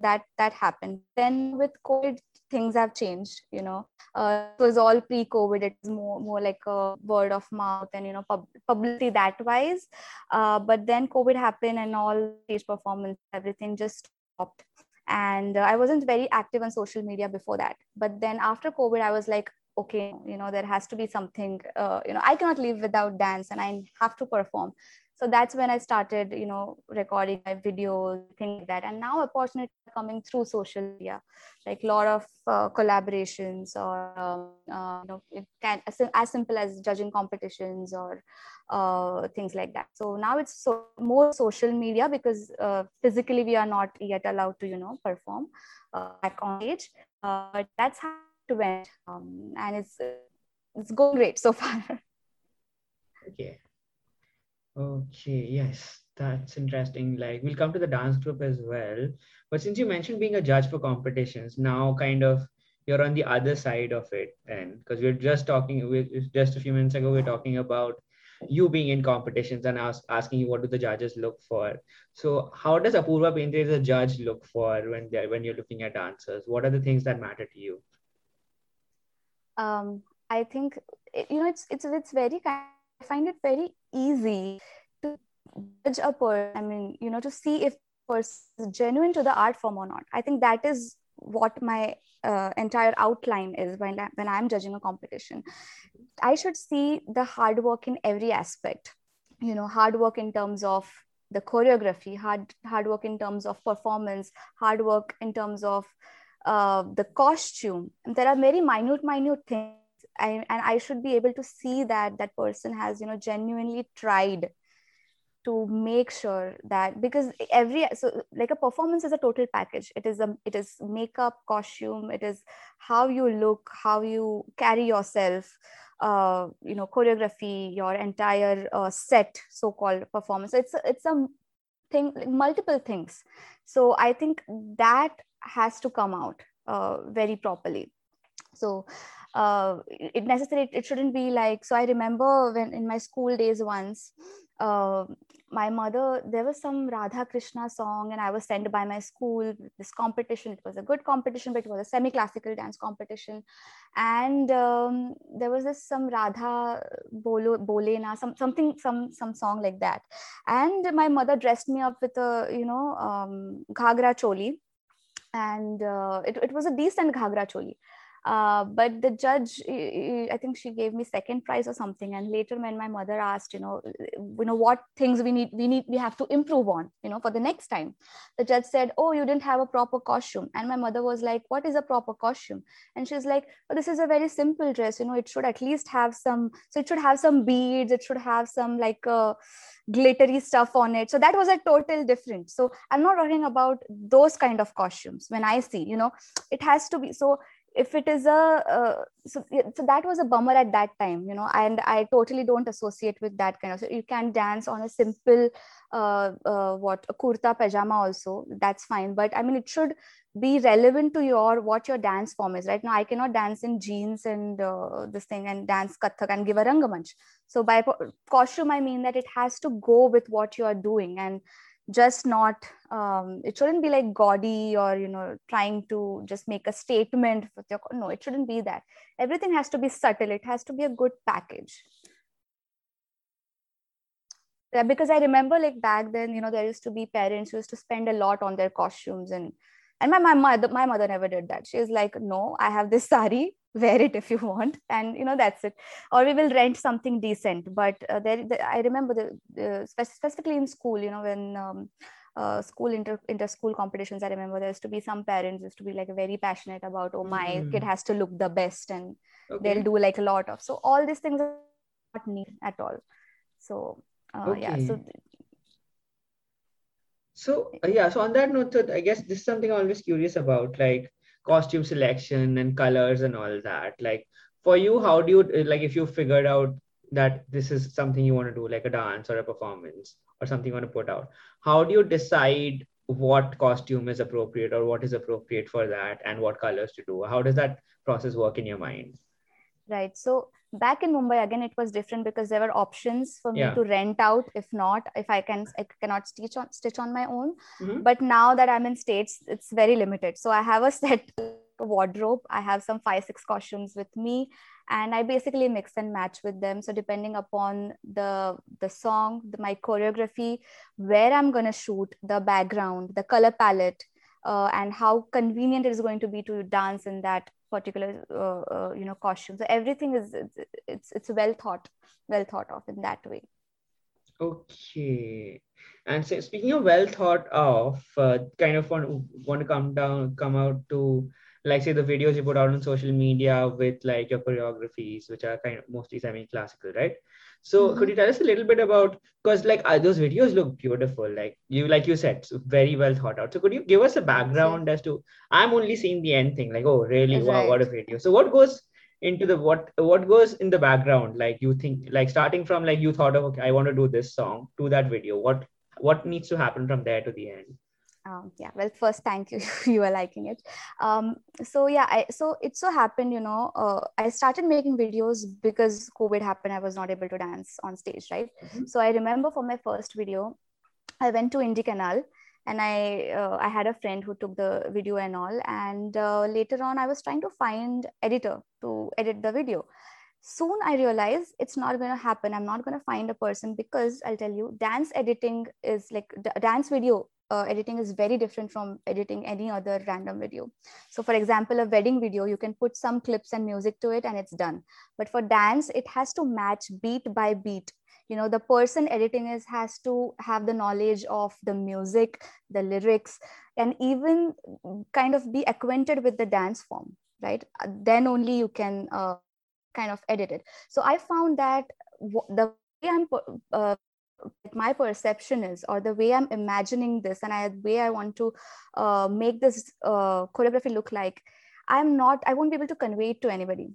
that that happened. Then with covid things have changed you know. Uh, it was all pre covid it's more more like a word of mouth and you know pub- publicity that wise. Uh, but then covid happened and all stage performance everything just stopped. And uh, i wasn't very active on social media before that. But then after covid i was like okay you know there has to be something uh, you know i cannot live without dance and i have to perform so that's when i started you know recording my videos things like that. And now opportunities are coming through social media like a lot of uh, collaborations or um, uh, you know it can as, as, simple as judging competitions or uh, things like that. So now it's so more social media because uh, physically we are not yet allowed to you know perform uh, back on stage. Uh, but that's how it went um, and it's it's going great so far. [laughs] Okay Okay, yes, that's interesting. Like, we'll come to the dance group as well. But since you mentioned being a judge for competitions, now kind of you're on the other side of it, and because we're just talking, we just a few minutes ago, we are talking about you being in competitions and ask, asking you what do the judges look for. So, how does Apurva Bendre as a judge look for when they're when you're looking at dancers? What are the things that matter to you? Um, I think you know it's it's it's very kind I find it very easy to judge a person. I mean, you know, to see if person is genuine to the art form or not. I think that is what my uh, entire outline is when I, when I'm judging a competition. I should see the hard work in every aspect. You know, hard work in terms of the choreography, hard hard work in terms of performance, hard work in terms of uh, the costume. And there are very minute, minute things I, and i should be able to see that that person has you know genuinely tried to make sure that because every so like a performance is a total package. It is a it is makeup costume it is how you look how you carry yourself uh, you know choreography your entire uh, set so called performance it's a, it's a thing like multiple things. So i think that has to come out uh, very properly. So uh, it necessary it shouldn't be like so i remember when in my school days once uh, my mother there was some radha krishna song and i was sent by my school this competition it was a good competition but it was a semi classical dance competition. And um, there was this some radha bolo bolena some something some some song like that. And my mother dressed me up with a you know um, ghagra choli. And uh, it, it was a decent ghagra choli uh, but the judge i think she gave me second prize or something. And later when my mother asked you know you know what things we need we need we have to improve on you know for the next time. The judge said oh you didn't have a proper costume. And my mother was like what is a proper costume? And she's like oh, this is a very simple dress. You know it should at least have some so it should have some beads. It should have some like uh, glittery stuff on it. So that was a total different. So i'm not talking about those kind of costumes when i see you know. It has to be so if it is a uh, so, so that was a bummer at that time you know and i totally don't associate with that kind of so you can dance on a simple uh, uh, what a kurta pajama also that's fine but i mean it should be relevant to your what your dance form is. Right now i cannot dance in jeans and uh, this thing and dance kathak and give a rangamanch. So by costume i mean that it has to go with what you are doing and just not um, it shouldn't be like gaudy or you know trying to just make a statement with your no it shouldn't be that. Everything has to be subtle. It has to be a good package. Because i remember like back then you know there used to be parents who used to spend a lot on their costumes and and my, my mother my mother never did that she was like no i have this sari wear it if you want [laughs] and you know that's it or we will rent something decent but uh, there the, i remember the, specifically in school you know when um, uh, school inter inter school competitions i remember there used to be some parents used to be like very passionate about oh my mm. kid has to look the best and okay. they'll do like a lot of so all these things are not need at all so uh, okay. yeah so so uh, yeah so on that note i guess this is something i'm always curious about like costume selection and colors and all that. Like for you how do you uh, like if you figured out that this is something you want to do like a dance or a performance or something you want to put out how do you decide what costume is appropriate or what is appropriate for that and what colors to do? How does that process work in your mind right. So back in mumbai again it was different because there were options for me yeah. to rent out. If not if i can i cannot stitch on stitch on my own. Mm-hmm. but now that i'm in states it's very limited. So i have a [laughs] set wardrobe. I have some five six costumes with me and i basically mix and match with them. So depending upon the the song the, my choreography where i'm going to shoot the background the color palette uh, and how convenient it is going to be to dance in that particular uh, uh, you know costume. So everything is it's, it's well thought well thought of in that way. Okay. And so speaking of well thought of uh, kind of want, want to come down come out to like say the videos you put out on social media with like your choreographies which are kind of mostly semi classical right so mm-hmm. could you tell us a little bit about because like those videos look beautiful, like you like you said, very well thought out. So could you give us a background as to I'm only seeing the end thing, like oh really wow what a video. So what goes into the what what goes in the background? Like you think like starting from like you thought of okay I want to do this song to that video. What what needs to happen from there to the end? Um, yeah well first thank you. [laughs] You are liking it. Um, so yeah I, so it so happened you know uh, i started making videos because covid happened. I was not able to dance on stage right? Mm-hmm. so i remember for my first video i went to indy canal and i uh, i had a friend who took the video and all. And uh, later on i was trying to find editor to edit the video. Soon i realized it's not going to happen. I'm not going to find a person because i'll tell you dance editing is like d- dance video uh, editing is very different from editing any other random video. So for example, a wedding video, you can put some clips and music to it and it's done. But for dance, it has to match beat by beat. You know, the person editing is has to have the knowledge of the music, the lyrics, and even kind of be acquainted with the dance form, right? Then only you can uh, kind of edit it. So I found that the way I'm uh, my perception is or the way i'm imagining this and I, the way i want to uh, make this uh, choreography look like i'm not i won't be able to convey it to anybody.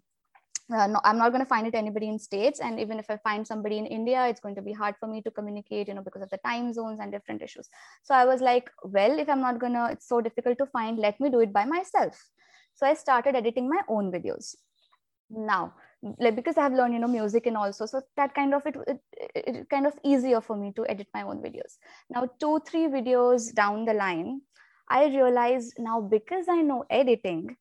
Uh, no, i'm not going to find it anybody in states and even if i find somebody in india it's going to be hard for me to communicate you know because of the time zones and different issues. So i was like well if i'm not going to it's so difficult to find let me do it by myself. So i started editing my own videos. Now like because i have learned you know music and also so that kind of it, it, it kind of easier for me to edit my own videos. Now two three videos down the line i realized now because i know editing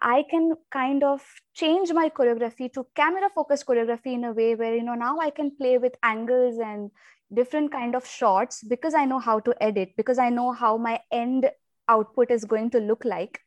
i can kind of change my choreography to camera focused choreography in a way where you know now i can play with angles and different kind of shots because i know how to edit because i know how my end output is going to look like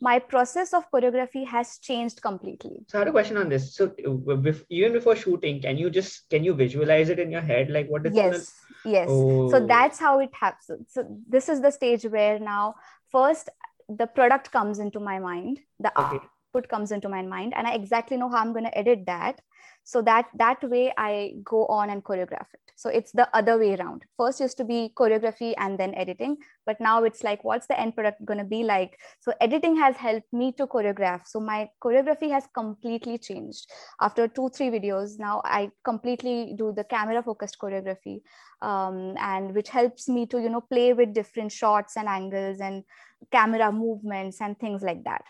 my process of choreography has changed completely. So i had a question on this. So uh, even before shooting can you just can you visualize it in your head? Like what is yes gonna... yes oh. so that's how it happens so this is the stage where now first the product comes into my mind the okay. output comes into my mind and i exactly know how i'm going to edit that so that that way i go on and choreograph it. So it's the other way around. First used to be choreography and then editing but now it's like what's the end product going to be like? So editing has helped me to choreograph. So my choreography has completely changed. After two three videos now i completely do the camera focused choreography um, and which helps me to you know play with different shots and angles and camera movements and things like that.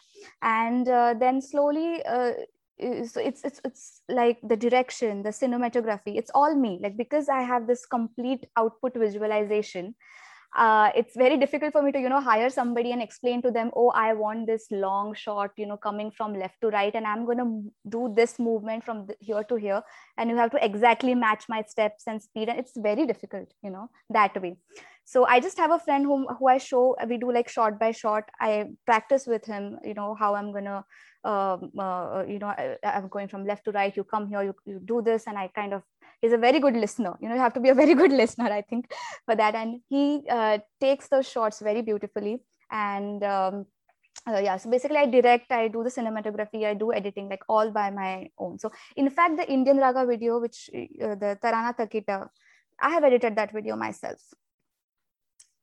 And uh, then slowly uh, so it's it's it's like the direction the cinematography it's all me. Like because i have this complete output visualization uh, it's very difficult for me to you know hire somebody and explain to them oh i want this long shot you know coming from left to right and i'm going to do this movement from here to here and you have to exactly match my steps and speed and it's very difficult you know that way so i just have a friend whom who i show we do like shot by shot. I practice with him you know how i'm to um, uh, you know I, am going from left to right. You come here you, you do this. And i kind of he's a very good listener. You know you have to be a very good [laughs] listener i think for that. And he uh, takes those shots very beautifully. And um, uh, yeah so basically i direct i do the cinematography i do editing like all by my own. So in fact the indian raga video which uh, the tarana takita i have edited that video myself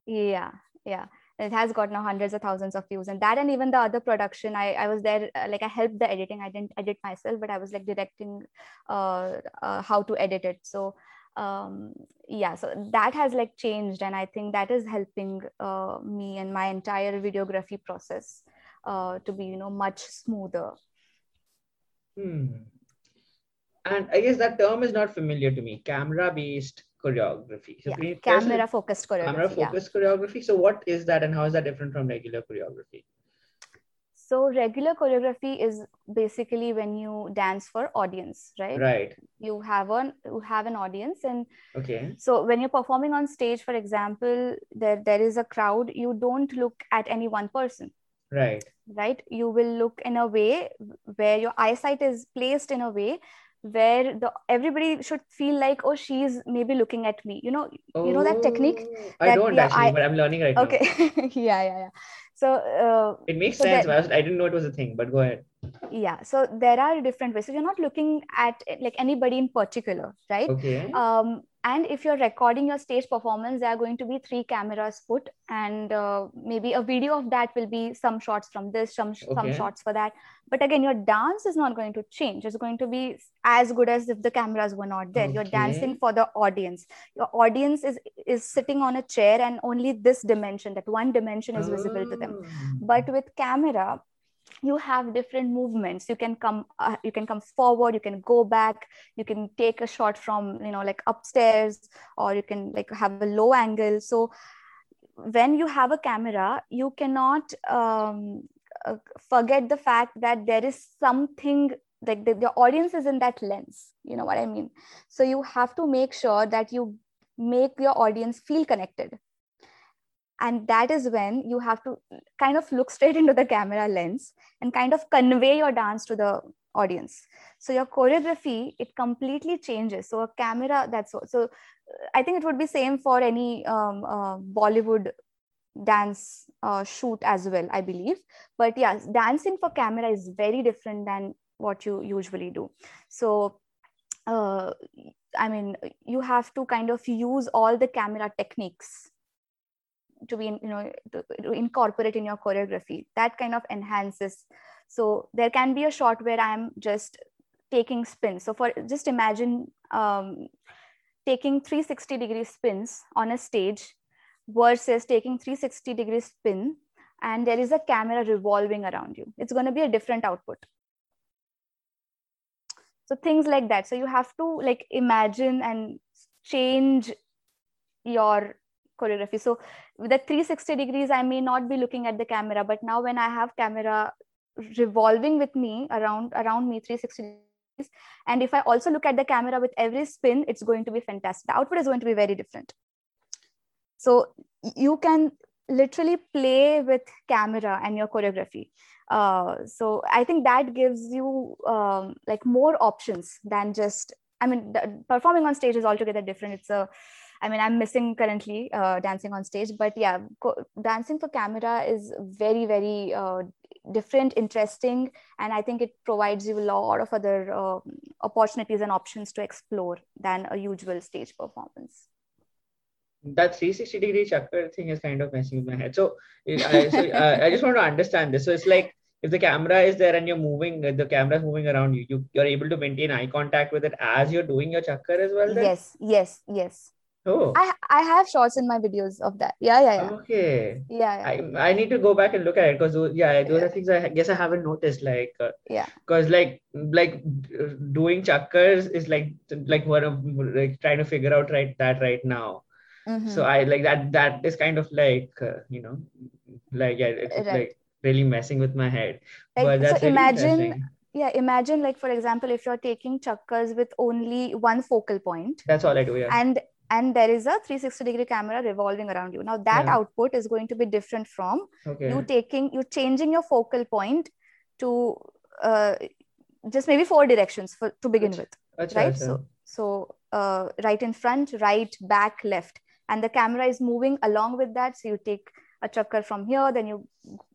yeah yeah. It has got now hundreds of thousands of views. And that and even the other production i, I was there uh, like i helped the editing. I didn't edit myself but i was like directing uh, uh, how to edit it. So um, yeah so that has like changed. And i think that is helping uh, me and my entire videography process uh, to be you know much smoother. Hmm. and i guess that term is not familiar to me. Camera based choreography. So yeah. camera focused choreography. Camera focused yeah. choreography. So what is that and how is that different from regular choreography? So regular choreography is basically when you dance for audience, right? Right. You have an you have an audience and okay. So when you're performing on stage, for example, there there is a crowd, you don't look at any one person. Right. Right. You will look in a way where your eyesight is placed in a way where the everybody should feel like oh she's maybe looking at me. You know oh, you know that technique? That, i don't yeah, actually I, but i'm learning right okay. now. Okay. [laughs] Yeah yeah yeah. So uh, it makes so sense that, I didn't know it was a thing but go ahead yeah so there are different ways. So you're not looking at like anybody in particular right? Okay. Um and if you're recording your stage performance there are going to be three cameras put and uh, maybe a video of that will be some shots from this some okay. some shots for that. But again your dance is not going to change. It's going to be as good as if the cameras were not there. Okay. you're dancing for the audience. Your audience is is sitting on a chair and only this dimension that one dimension is visible to them. Ah. but with camera you have different movements. You can come uh, you can come forward you can go back you can take a shot from you know like upstairs or you can like have a low angle. So when you have a camera you cannot um, uh, forget the fact that there is something like the, the audience is in that lens. You know what i mean? So you have to make sure that you make your audience feel connected and that is when you have to kind of look straight into the camera lens and kind of convey your dance to the audience. So your choreography it completely changes. So a camera that's so i think it would be same for any um, uh, bollywood dance uh, shoot as well i believe. But yes dancing for camera is very different than what you usually do. So uh, i mean you have to kind of use all the camera techniques to be you know to, to incorporate in your choreography. That kind of enhances. So there can be a shot where i'm just taking spins. So for just imagine um, taking 360 degree spins on a stage versus taking 360 degree spin and there is a camera revolving around you. It's going to be a different output. So things like that. So you have to like imagine and change your choreography. So with the 360 degrees i may not be looking at the camera but now when i have camera revolving with me around around me 360 degrees and if i also look at the camera with every spin it's going to be fantastic. The output is going to be very different. So you can literally play with camera and your choreography. Uh, so i think that gives you um, like more options than just i mean performing on stage is altogether different. It's a I mean, I'm missing currently uh, dancing on stage, but yeah, co- dancing for camera is very, very uh, different, interesting, and I think it provides you a lot of other uh, opportunities and options to explore than a usual stage performance. That 360 degree chakkar thing is kind of messing with my head. So, I, so uh, I just want to understand this. So it's like if the camera is there and you're moving, the camera is moving around you, you you're able to maintain eye contact with it as you're doing your chakkar as well. Then? Yes, yes, yes Oh. I I have shots in my videos of that. Yeah, yeah, yeah. Okay. Yeah, yeah. I, I need to go back and look at it because yeah, those yeah. are things I guess I haven't noticed. Like uh, yeah, because like like doing chakkars is like like one of like trying to figure out right that right now. mm-hmm. so i like that that is kind of like uh, you know like yeah it's right. like really messing with my head like, but that's so really imagine yeah imagine like for example if you're taking chakkars with only one focal point that's all i do yeah and and there is a 360 degree camera revolving around you now that yeah. output is going to be different from okay. you taking you changing your focal point to uh, just maybe four directions for to begin with Achha, right achha. so so uh, right in front right back left and the camera is moving along with that so you take a chakkar from here then you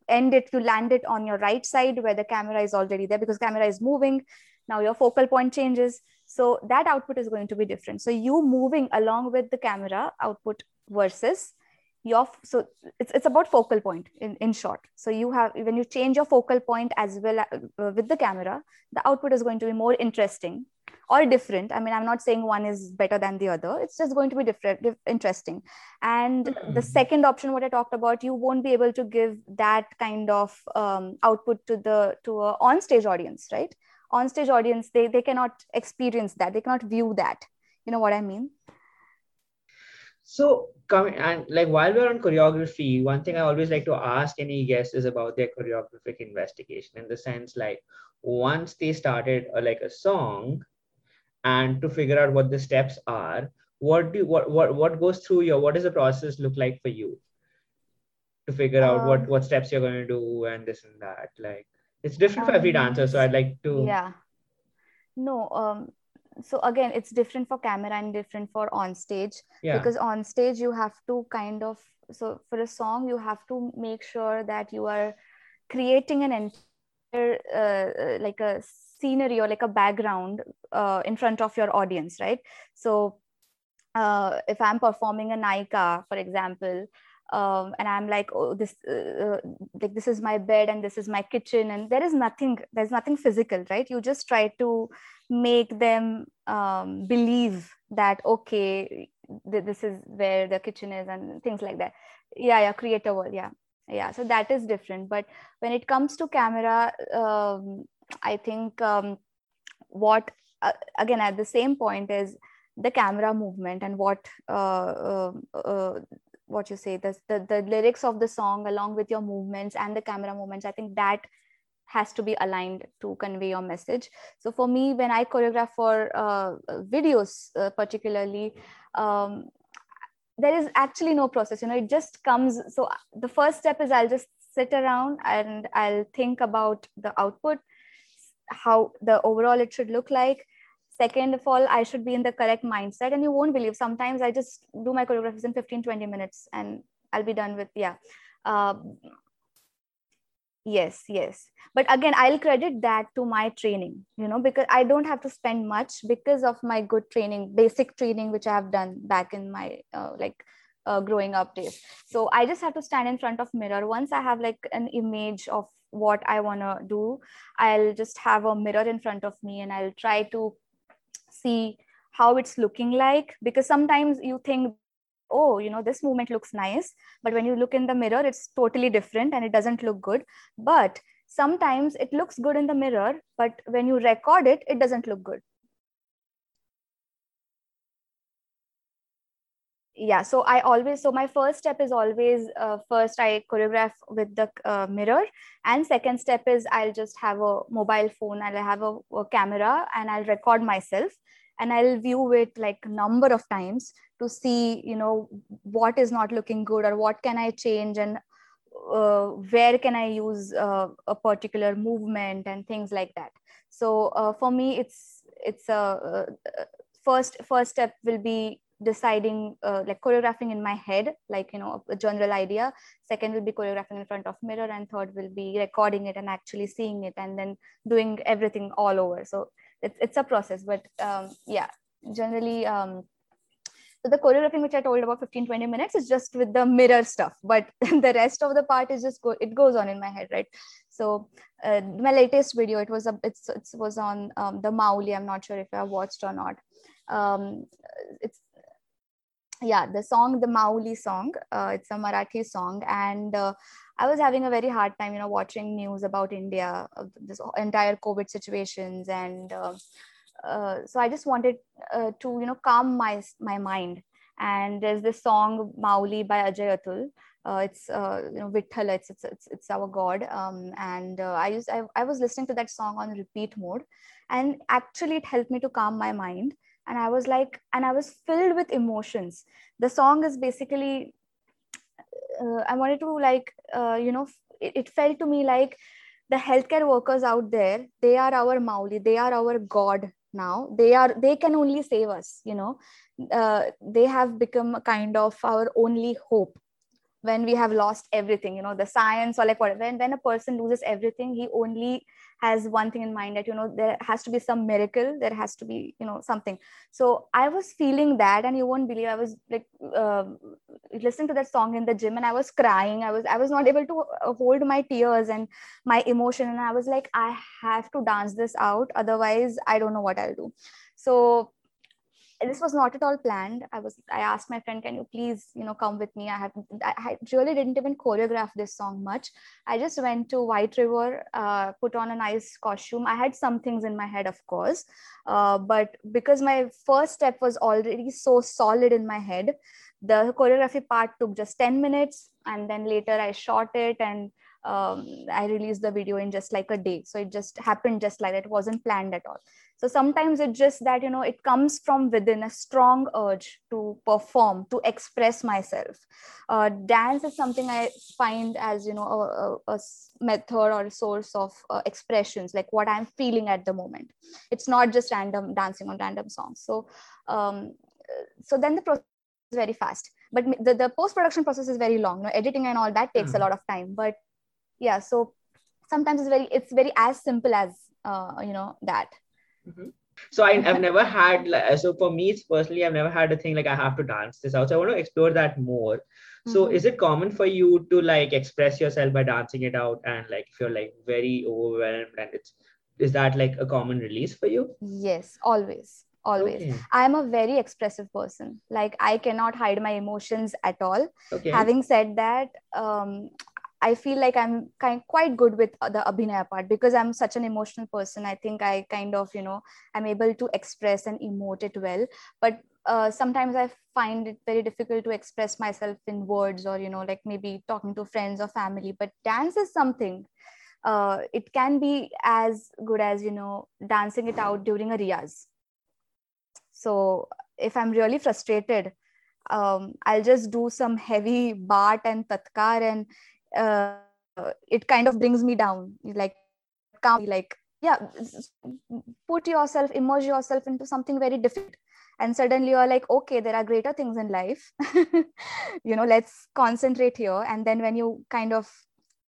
end it you land it on your right side where the camera is already there because camera is moving now your focal point changes so that output is going to be different. So you moving along with the camera output versus your so it's, it's about focal point in, in short. So you have when you change your focal point as well uh, with the camera the output is going to be more interesting or different. I mean i'm not saying one is better than the other. It's just going to be different interesting. And mm-hmm. the second option what i talked about you won't be able to give that kind of um, output to the to a on stage audience right on stage audience they they cannot experience that. They cannot view that. You know what i mean? So coming and like while we're on choreography, one thing I always like to ask any guest is about their choreographic investigation in the sense like once they started a, like a song and to figure out what the steps are, what do what what what goes through your what does the process look like for you? To figure out um, what what steps you're going to do and this and that like it's different um, for every dancer so i'd like to yeah. No um so again it's different for camera and different for on stage. Yeah. because on stage you have to kind of so for a song you have to make sure that you are creating an entire uh, like a scenery or like a background uh, in front of your audience right? So uh, if i'm performing a naika for example um, and i'm like oh this uh, uh, like this is my bed and this is my kitchen. And there is nothing there's nothing physical right? You just try to make them um, believe that okay th- this is where the kitchen is and things like that. Yeah yeah create a world yeah yeah. So that is different. But when it comes to camera um, i think um, what uh, again at the same point is the camera movement and what uh, uh, uh what you say the, the the lyrics of the song along with your movements and the camera movements i think that has to be aligned to convey your message. So for me when i choreograph for uh, videos uh, particularly um, there is actually no process you know it just comes. So the first step is i'll just sit around and i'll think about the output how the overall it should look like second of all i should be in the correct mindset and you won't believe. Sometimes i just do my choreographies in 15 20 minutes and i'll be done with yeah. Uh, yes yes. But again i'll credit that to my training you know because i don't have to spend much because of my good training basic training which i have done back in my uh, like uh, growing up days. So i just have to stand in front of mirror. Once i have like an image of what i want to do i'll just have a mirror in front of me and i'll try to see how it's looking like because sometimes you think oh you know this movement looks nice but when you look in the mirror it's totally different and it doesn't look good. But sometimes it looks good in the mirror but when you record it it doesn't look good yeah so i always so my first step is always uh, first i choreograph with the uh, mirror and second step is i'll just have a mobile phone and i'll have a, a camera and i'll record myself and i'll view it like number of times to see you know what is not looking good or what can i change and uh, where can i use uh, a particular movement and things like that. So uh, for me it's it's a uh, first first step will be deciding uh, like choreographing in my head like you know a general idea. Second will be choreographing in front of mirror and third will be recording it and actually seeing it and then doing everything all over. So it's, it's a process but um, yeah generally um, so the choreographing which i told about 15 20 minutes is just with the mirror stuff but [laughs] the rest of the part is just go it goes on in my head right? So uh, my latest video it was a it's it was on um, the mauli. I'm not sure if i watched or not. Um, it's yeah the song the mauli song uh, it's a marathi song and uh, i was having a very hard time you know watching news about india this entire covid situations and uh, uh, so i just wanted uh, to you know calm my my mind and there's this song Mauli by Ajay Atul. Uh, it's uh, you know Vithala, it's, it's it's it's our god. Um, and uh, I used I, I was listening to that song on repeat mode, and actually it helped me to calm my mind. And I was like, and I was filled with emotions. The song is basically, uh, I wanted to like uh, you know it, it felt to me like the healthcare workers out there they are our mauli they are our god now. They are they can only save us you know. Uh, they have become a kind of our only hope when we have lost everything you know the science or like what when, when a person loses everything he only has one thing in mind that you know there has to be some miracle there has to be you know something. So i was feeling that and you won't believe i was like uh, listening to that song in the gym and i was crying. I was i was not able to uh, hold my tears and my emotion and i was like i have to dance this out otherwise i don't know what i'll do. So this was not at all planned. I was i asked my friend can you please you know come with me? I have i really didn't even choreograph this song much. I just went to white river uh, put on a nice costume. I had some things in my head of course uh, but because my first step was already so solid in my head the choreography part took just 10 minutes and then later i shot it and um, i released the video in just like a day. So it just happened just like that. It wasn't planned at all so sometimes it's just that you know it comes from within a strong urge to perform to express myself. Uh, dance is something i find as you know a, a, a method or a source of uh, expressions like what i'm feeling at the moment. It's not just random dancing on random songs. So um, so then the process is very fast. But the, the post production process is very long. No editing and all that takes mm. a hmm. lot of time. But yeah so sometimes it's very it's very as simple as uh, you know that Mm-hmm. So I, have never had like, so for me it's personally I've never had a thing like I have to dance this out. So I want to explore that more. Mm-hmm. So is it common for you to like express yourself by dancing it out and like if you're like very overwhelmed and it's is that like a common release for you? Yes, always always okay. i'm a very expressive person like i cannot hide my emotions at all okay. having said that um, I feel like I'm kind quite good with the abhinaya part because I'm such an emotional person. I think I kind of you know I'm able to express and emote it well. But uh, sometimes I find it very difficult to express myself in words or you know like maybe talking to friends or family. But dance is something. Uh, it can be as good as you know dancing it out during a riyaz. So if I'm really frustrated, um, I'll just do some heavy baat and tatkar and uh, it kind of brings me down like calm like yeah put yourself immerse yourself into something very different. And suddenly you're like okay there are greater things in life. [laughs] You know let's concentrate here. And then when you kind of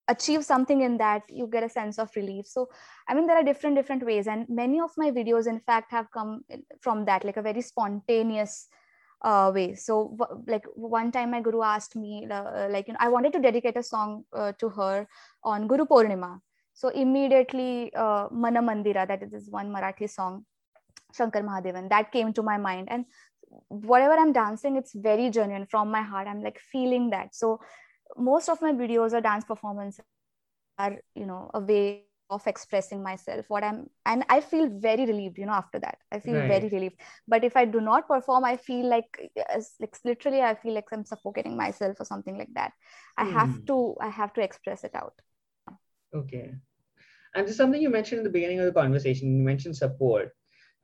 achieve something in that you get a sense of relief. So i mean there are different different ways. And many of my videos in fact have come from that like a very spontaneous uh, way. So, w- like one time, my guru asked me, uh, like, you know, I wanted to dedicate a song uh, to her on Guru Purnima. So immediately, uh, Mana Mandira, that is one Marathi song, Shankar Mahadevan, that came to my mind. And whatever I'm dancing, it's very genuine from my heart. I'm like feeling that. So most of my videos or dance performances are, you know, a way of expressing myself what i'm and i feel very relieved you know after that. I feel right. very relieved. But if i do not perform i feel like like literally i feel like i'm suffocating myself or something like that. I mm. have to i have to express it out. Okay. And there's something you mentioned in the beginning of the conversation. You mentioned support.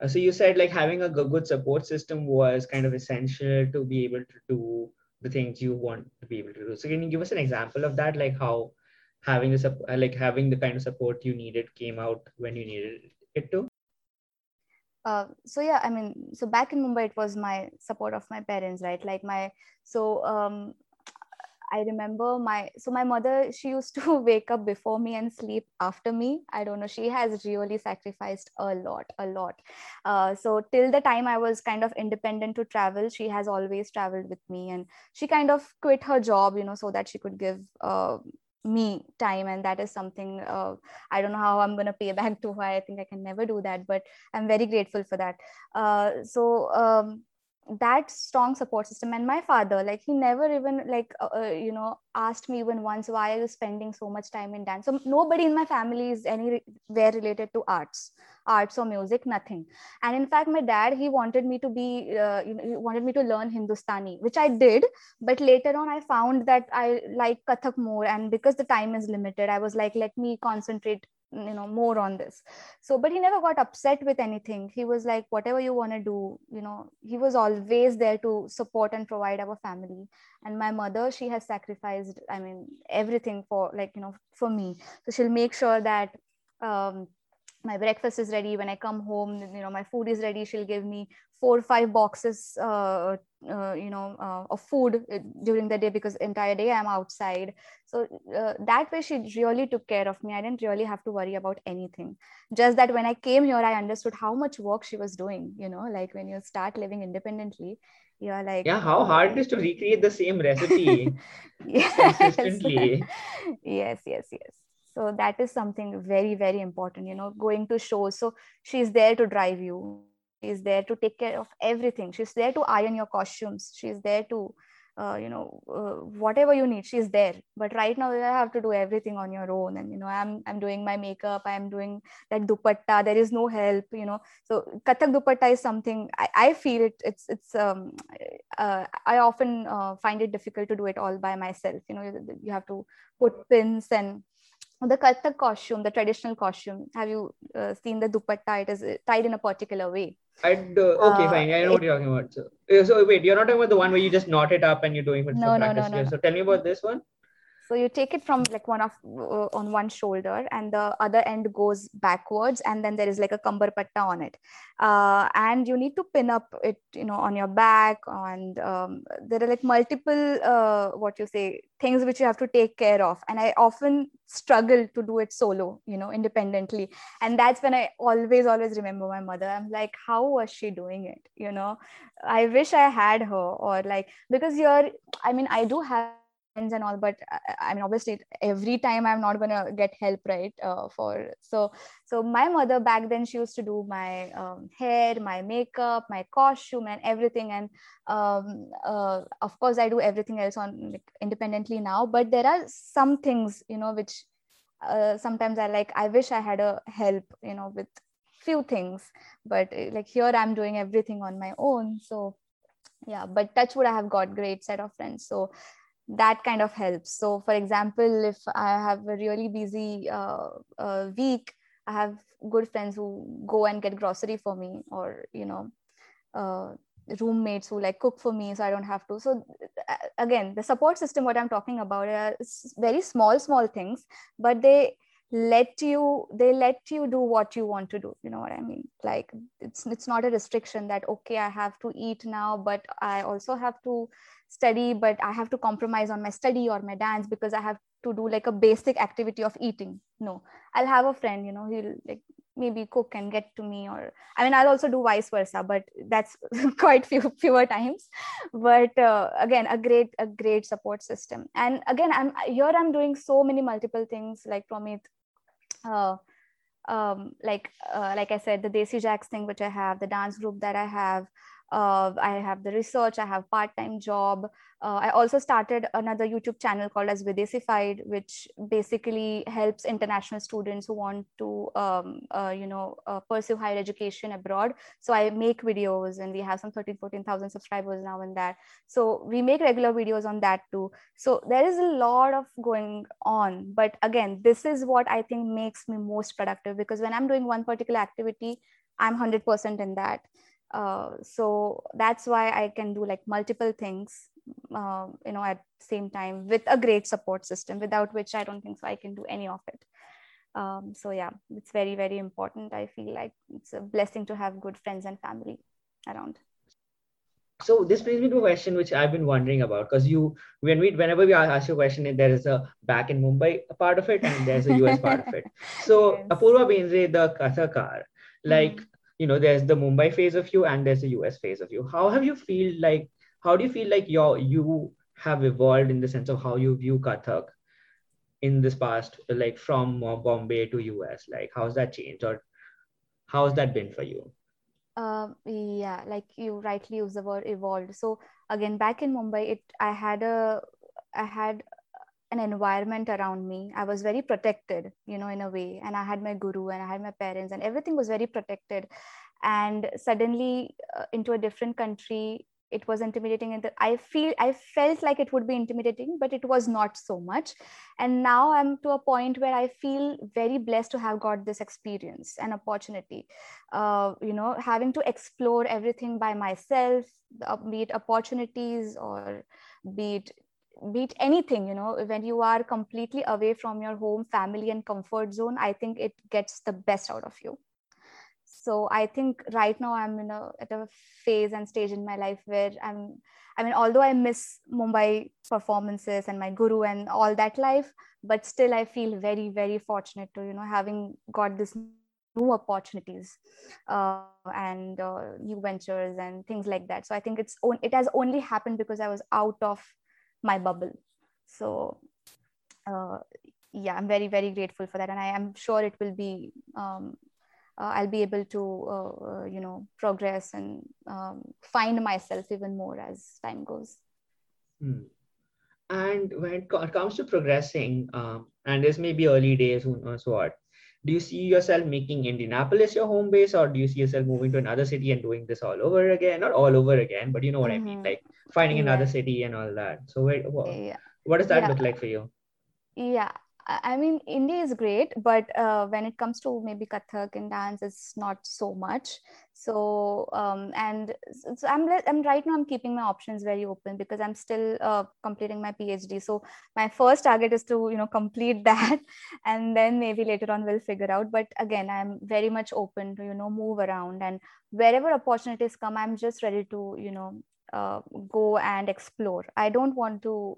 Uh, so you said like having a good support system was kind of essential to be able to do the things you want to be able to do. So can you give us an example of that? Like how having the uh, like having the kind of support you needed came out when you needed it to uh, so yeah i mean so back in mumbai it was my support of my parents right like my so um, I remember my so my mother she used to [laughs] wake up before me and sleep after me. I don't know. She has really sacrificed a lot, a lot. Uh, so till the time I was kind of independent to travel, she has always traveled with me, and she kind of quit her job, you know, so that she could give uh, me time and that is something uh, i don't know how i'm going to pay back [laughs] to her. I think i can never do that but i'm very grateful for that. Uh, so um, that strong support system. And my father like he never even like uh, uh, you know asked me even once why are you spending so much time in dance? So nobody in my family is anywhere related to arts arts or music nothing. And in fact my dad he wanted me to be uh, you know he wanted me to learn hindustani which i did. But later on i found that i like kathak more. And because the time is limited i was like let me concentrate you know more on this. So but he never got upset with anything. He was like whatever you want to do you know he was always there to support and provide our family. And my mother she has sacrificed i mean everything for like you know for me. So she'll make sure that um my breakfast is ready. When i come home you know my food is ready she'll give me four or five boxes uh, uh, you know uh, of food uh, during the day because entire day i'm outside. So uh, that way she really took care of me. I didn't really have to worry about anything. Just that when i came here i understood how much work she was doing you know like when you start living independently you're like yeah how hard it is to recreate the same recipe [laughs] yes. consistently. Yes yes yes. So that is something very very important you know going to shows so she's there to drive you she's there to take care of everything. She's there to iron your costumes. She's there to uh, you know uh, whatever you need she's there. But right now you have to do everything on your own. And you know i'm i'm doing my makeup. I'm doing that dupatta. There is no help you know. So kathak dupatta is something i, I feel it it's it's um uh, i often uh, find it difficult to do it all by myself. You know you, you have to put pins and the Kathak costume, the traditional costume, have you uh, seen the dupatta? It is tied in a particular way. I'd, uh, okay, Uh, fine. I know what you're talking about. So, uh, so wait, you're not talking about the one where you just knot it up and you're doing it No, for no, no, no, no. So tell me about this one. So you take it from like one of uh, on one shoulder, and the other end goes backwards, and then there is like a kambar patta on it, uh, and you need to pin up it, you know, on your back, and um, there are like multiple uh, what you say things which you have to take care of, and I often struggle to do it solo, you know, independently, and that's when I always always remember my mother. I'm like, how was she doing it? You know, I wish I had her, or like because you're, I mean, I do have and all but I, I mean obviously every time i'm not gonna get help right uh, for so so my mother back then she used to do my um, hair my makeup my costume and everything. And um, uh, of course i do everything else on like, independently now. But there are some things you know which uh, sometimes i like i wish i had a help you know with few things. But uh, like here i'm doing everything on my own. So yeah but touch wood i have got great set of friends. So that kind of helps so for example if i have a really busy uh, uh, week i have good friends who go and get grocery for me or you know uh, roommates who like cook for me so i don't have to. So again the support system what i'm talking about are very small small things but they let you they let you do what you want to do. You know what i mean? Like it's it's not a restriction that okay i have to eat now but i also have to study but i have to compromise on my study or my dance because i have to do like a basic activity of eating. No. I'll have a friend you know he'll like maybe cook and get to me or i mean i'll also do vice versa but that's [laughs] quite few fewer times. But uh, again a great a great support system. And again i'm here i'm doing so many multiple things like Pramit uh, um, like uh, like I said, the Desi Jags thing which I have, the dance group that I have, uh, I have the research, I have part-time job. Uh, I also started another YouTube channel called as Videsified, which basically helps international students who want to, um, uh, you know, uh, pursue higher education abroad. So I make videos and we have some 13, 14,000 subscribers now and that. So we make regular videos on that too. So there is a lot of going on. But again, this is what I think makes me most productive because when I'm doing one particular activity, I'm 100% in that uh, so that's why i can do like multiple things uh, you know at same time with a great support system without which i don't think so i can do any of it um, so yeah it's very very important i feel like it's a blessing to have good friends and family around so this brings me to a question which I've been wondering about because you when we whenever we ask you a question there is a back in Mumbai part of it and there's a US part of it. [laughs] So Yes. Apurva Bendre, the Kathakar, like Mhm. You know, there's the Mumbai phase of you and there's the US phase of you. How have you feel like how do you feel like your you have evolved in the sense of how you view Kathak in this past, like from Bombay to US? Like how's that changed or how's that been for you? uh, yeah like you rightly use the word evolved so again back in mumbai it i had a i had an environment around me. I was very protected you know in a way. And i had my guru and i had my parents and everything was very protected. And suddenly uh, into a different country it was intimidating. And i feel i felt like it would be intimidating but it was not so much. And now i'm to a point where i feel very blessed to have got this experience and opportunity. Uh, you know having to explore everything by myself uh, be it opportunities or be it be it anything you know when you are completely away from your home family and comfort zone i think it gets the best out of you. So i think right now i'm in a at a phase and stage in my life where i'm i mean although i miss mumbai performances and my guru and all that life but still i feel very very fortunate to you know having got this new opportunities uh, and uh, new ventures and things like that. So i think it's it has only happened because i was out of my bubble so uh, yeah i'm very very grateful for that and i am sure it will be um, uh, I'll be able to, uh, you know, progress and um, find myself even more as time goes. Hmm. And when it comes to progressing, um, and this may be early days, who knows what, do you see yourself making Indianapolis your home base, or do you see yourself moving to another city and doing this all over again? Not all over again, but you know what mm-hmm. I mean, mm-hmm. like finding yeah. another city and all that. So, what, yeah. what does that yeah. look like for you? Yeah, I mean, Indy is great, but uh, when it comes to maybe Kathak and dance, it's not so much. So, um, and so I'm, I'm right now, I'm keeping my options very open because I'm still uh, completing my PhD. So my first target is to, you know, complete [laughs] that. And then maybe later on we'll figure out. But again, I'm very much open to, you know, move around and wherever opportunities come, I'm just ready to, you know, uh, go and explore. I don't want to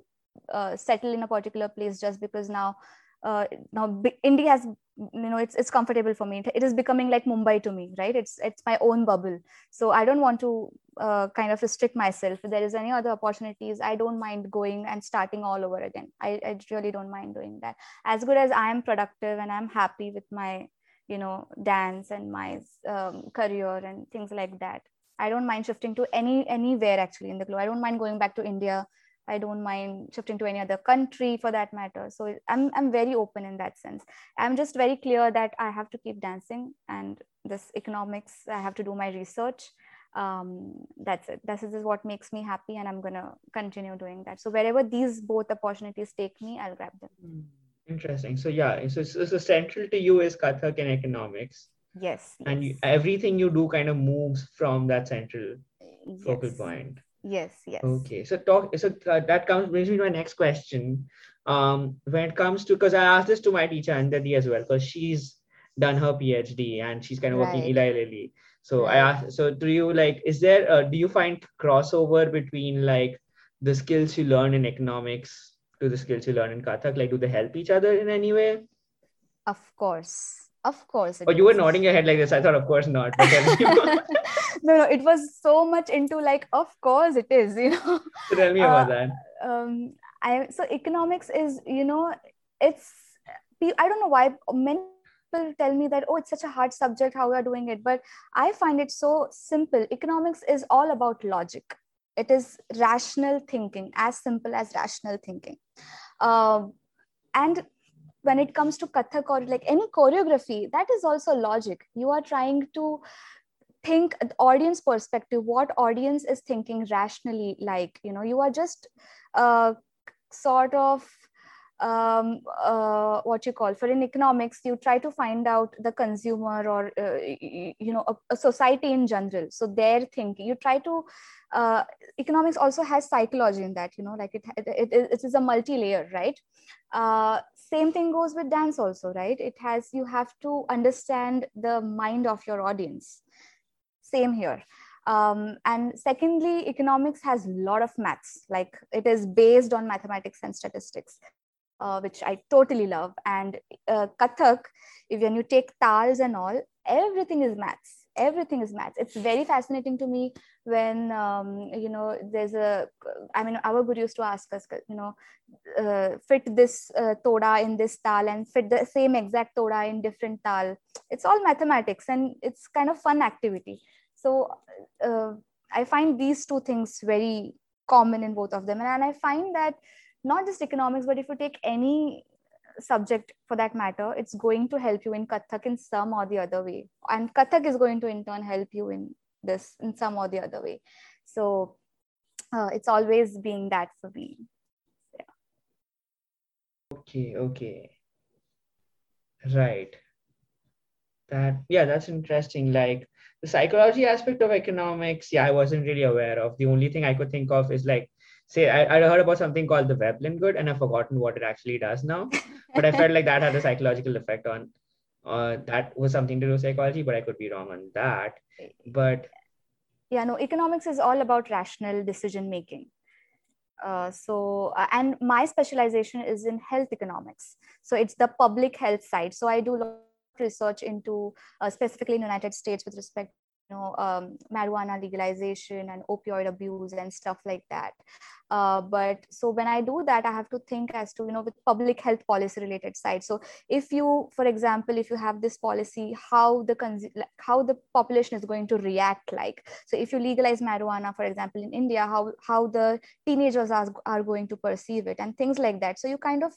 uh, settle in a particular place just because now uh, now Indy has you know it's it's comfortable for me. It is becoming like Mumbai to me, right? It's it's my own bubble. So I don't want to uh, kind of restrict myself. If there is any other opportunities, I don't mind going and starting all over again. I, I really don't mind doing that. As good as I am productive and I'm happy with my you know dance and my um, career and things like that. I don't mind shifting to any anywhere actually in the globe. I don't mind going back to India I don't mind shifting to any other country for that matter. So I'm, I'm very open in that sense. I'm just very clear that I have to keep dancing and this economics, I have to do my research. Um, that's it. This is what makes me happy, and I'm gonna continue doing that. So wherever these both opportunities take me, I'll grab them. Hmm. Interesting. So yeah, so, so, so central to you is Kathak and economics. Yes. And You, everything you do kind of moves from that central yes. focal point yes yes okay so talk so uh, that comes brings me to my next question um when it comes to because i asked this to my teacher Andadi as well because she's done her phd and she's kind of right. working eli lilly so right. i asked so do you like is there uh, do you find crossover between like the skills you learn in economics to the skills you learn in kathak like do they help each other in any way of course of course. Oh, you were nodding your head like this. I thought, of course not. [laughs] no, no, it was so much into like, of course it is. You know. Tell me about uh, that. Um, I so economics is you know it's I don't know why many people tell me that oh it's such a hard subject how we are doing it but I find it so simple. Economics is all about logic. It is rational thinking, as simple as rational thinking. Um, and when it comes to kathak or like any choreography that is also logic you are trying to think audience perspective what audience is thinking rationally like you know you are just uh, sort of um, uh, what you call for in economics you try to find out the consumer or uh, you know a, a, society in general. So their thinking you try to uh, economics also has psychology in that you know like it it, it, is a multi-layer right? Uh, same thing goes with dance also right? It has you have to understand the mind of your audience same here. Um, and secondly economics has a lot of maths. Like it is based on mathematics and statistics uh, which i totally love. And uh, kathak if when you take tals and all everything is maths. Everything is maths. It's very fascinating to me when um, you know there's a i mean our guru used to ask us you know uh, fit this uh, toda in this tal and fit the same exact toda in different tal. It's all mathematics and it's kind of fun activity so uh, i find these two things very common in both of them. And, and i find that not just economics but if you take any subject for that matter it's going to help you in kathak in some or the other way. And kathak is going to in turn help you in this in some or the other way. So uh, it's always being that for me. Yeah. okay okay. Right that yeah that's interesting like the psychology aspect of economics yeah i wasn't really aware of the only thing i could think of is like say I, I heard about something called the Veblen good and I've forgotten what it actually does now. But I felt like that had a psychological effect on uh, that was something to do with psychology, but I could be wrong on that. But yeah, no, economics is all about rational decision making. Uh, so uh, and my specialization is in health economics so it's the public health side so i do research into uh, specifically in the united states with respect you know um, marijuana legalization and opioid abuse and stuff like that. Uh, but so when i do that i have to think as to you know with public health policy related side. So if you for example if you have this policy how the how the population is going to react like? So if you legalize marijuana for example in india how how the teenagers are, are going to perceive it and things like that. So you kind of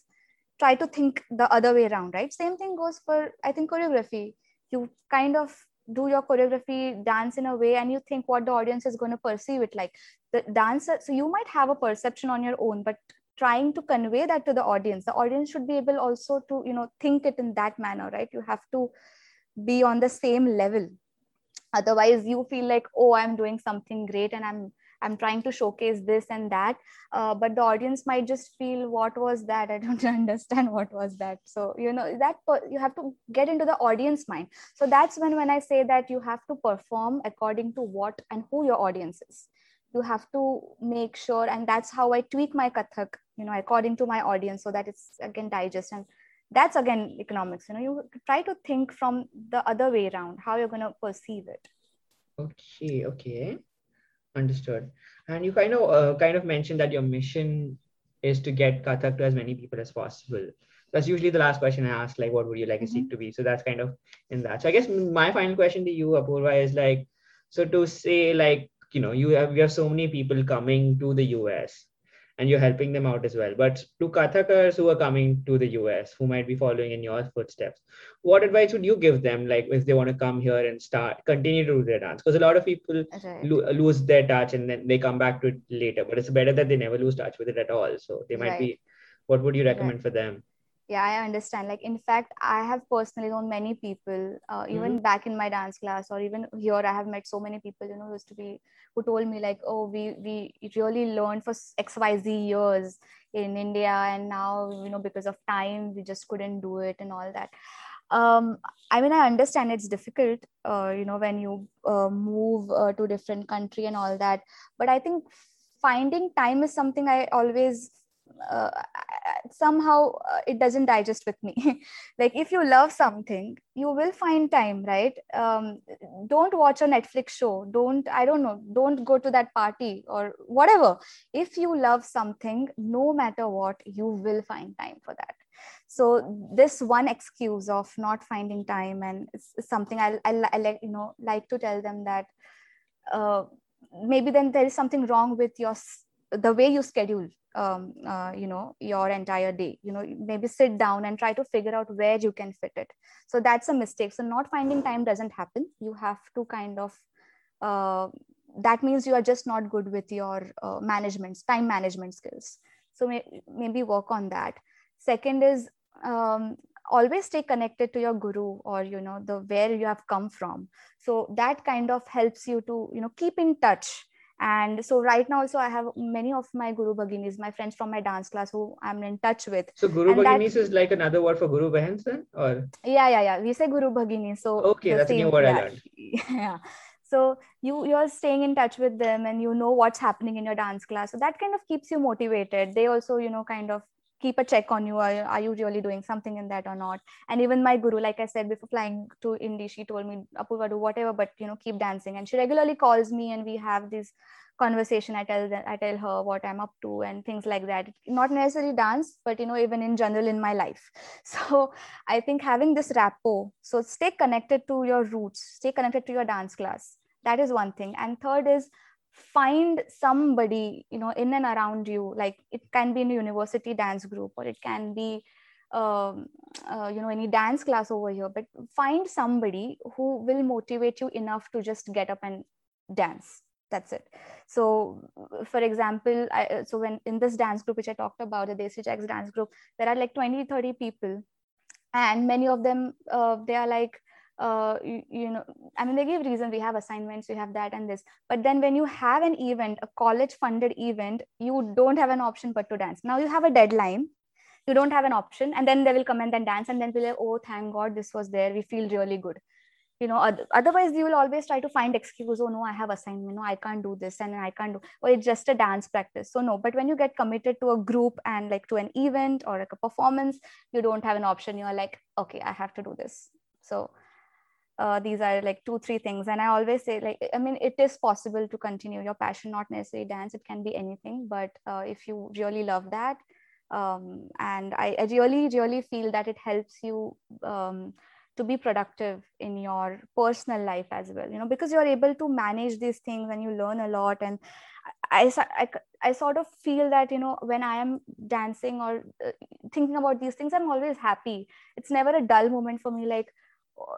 try to think the other way around right? Same thing goes for i think choreography. You kind of do your choreography dance in a way and you think what the audience is going to perceive it like. The dancer so you might have a perception on your own but trying to convey that to the audience. The audience should be able also to you know think it in that manner right? You have to be on the same level. Otherwise you feel like oh i'm doing something great and i'm i'm trying to showcase this and that uh, but the audience might just feel what was that? I don't [laughs] understand what was that. So you know that you have to get into the audience mind. So that's when when i say that you have to perform according to what and who your audience is. You have to make sure and that's how i tweak my kathak you know according to my audience so that it's again digest. And that's again economics you know you try to think from the other way around how you're going to perceive it. Okay okay Understood. And you kind of uh, kind of mentioned that your mission is to get Kathak to as many people as possible. That's usually the last question I ask, like, what would you like mm-hmm. to be? So that's kind of in that. So I guess my final question to you, Apurva, is like, so to say, like, you know, you have you have so many people coming to the US and you're helping them out as well. But to Kathakars who are coming to the US, who might be following in your footsteps, what advice would you give them, like if they want to come here and start, continue to do their dance? Because a lot of people right. lo- lose their touch and then they come back to it later. But it's better that they never lose touch with it at all. So they might right. be, what would you recommend right. for them? Yeah i understand like in fact i have personally known many people uh, even mm-hmm. back in my dance class or even here i have met so many people you know who used to be who told me like oh we we really learned for xyz years in india and now you know because of time we just couldn't do it and all that um, i mean i understand it's difficult uh, you know when you uh, move uh, to different country and all that but i think finding time is something i always uh, somehow uh, it doesn't digest with me. [laughs] Like if you love something you will find time right? Um, don't watch a netflix show. Don't i don't know don't go to that party or whatever. If you love something no matter what you will find time for that. So this one excuse of not finding time and something I, I, like you know like to tell them that uh, maybe then there is something wrong with your the way you schedule um, uh, you know your entire day you know maybe sit down and try to figure out where you can fit it. So that's a mistake. So not finding time doesn't happen. You have to kind of uh, that means you are just not good with your uh, management time management skills. So may- maybe work on that. Second is um, always stay connected to your guru or you know the where you have come from. So that kind of helps you to you know keep in touch and so right now also i have many of my guru bhaginis my friends from my dance class who i'm in touch with. So guru bhaginis is like another word for guru bahans then eh? or? Yeah yeah yeah. We say guru bhagini so okay that's same, a new word yeah, i learned. [laughs] Yeah. So you you're staying in touch with them and you know what's happening in your dance class. So that kind of keeps you motivated. They also you know kind of keep a check on you are, are you really doing something in that or not? And even my guru like i said before flying to india she told me apurva do whatever but you know keep dancing. And she regularly calls me and we have this conversation. I tell i tell her what i'm up to and things like that. Not necessarily dance but you know even in general in my life. [laughs] So i think having this rapport so stay connected to your roots stay connected to your dance class. That is one thing. And third is find somebody you know in and around you. Like it can be in a university dance group or it can be um, uh, you know any dance class over here but find somebody who will motivate you enough to just get up and dance. That's it. So for example I, so when in this dance group which i talked about the desi Jags dance group there are like 20 30 people. And many of them uh, they are like uh, you, you, know i mean they give reason we have assignments we have that and this. But then when you have an event a college funded event you don't have an option but to dance. Now you have a deadline you don't have an option and then they will come and then dance and then be like oh thank god this was there we feel really good. You know otherwise you will always try to find excuse oh no i have assignment no i can't do this and i can't do or it's just a dance practice. So no but when you get committed to a group and like to an event or like a performance you don't have an option. You're like okay i have to do this. So uh, these are like two three things. And i always say like i mean it is possible to continue your passion not necessarily dance. It can be anything. But uh, if you really love that um, and I, I, really really feel that it helps you um, to be productive in your personal life as well you know because you're able to manage these things and you learn a lot. And I, I, I sort of feel that you know when i am dancing or uh, thinking about these things i'm always happy. It's never a dull moment for me like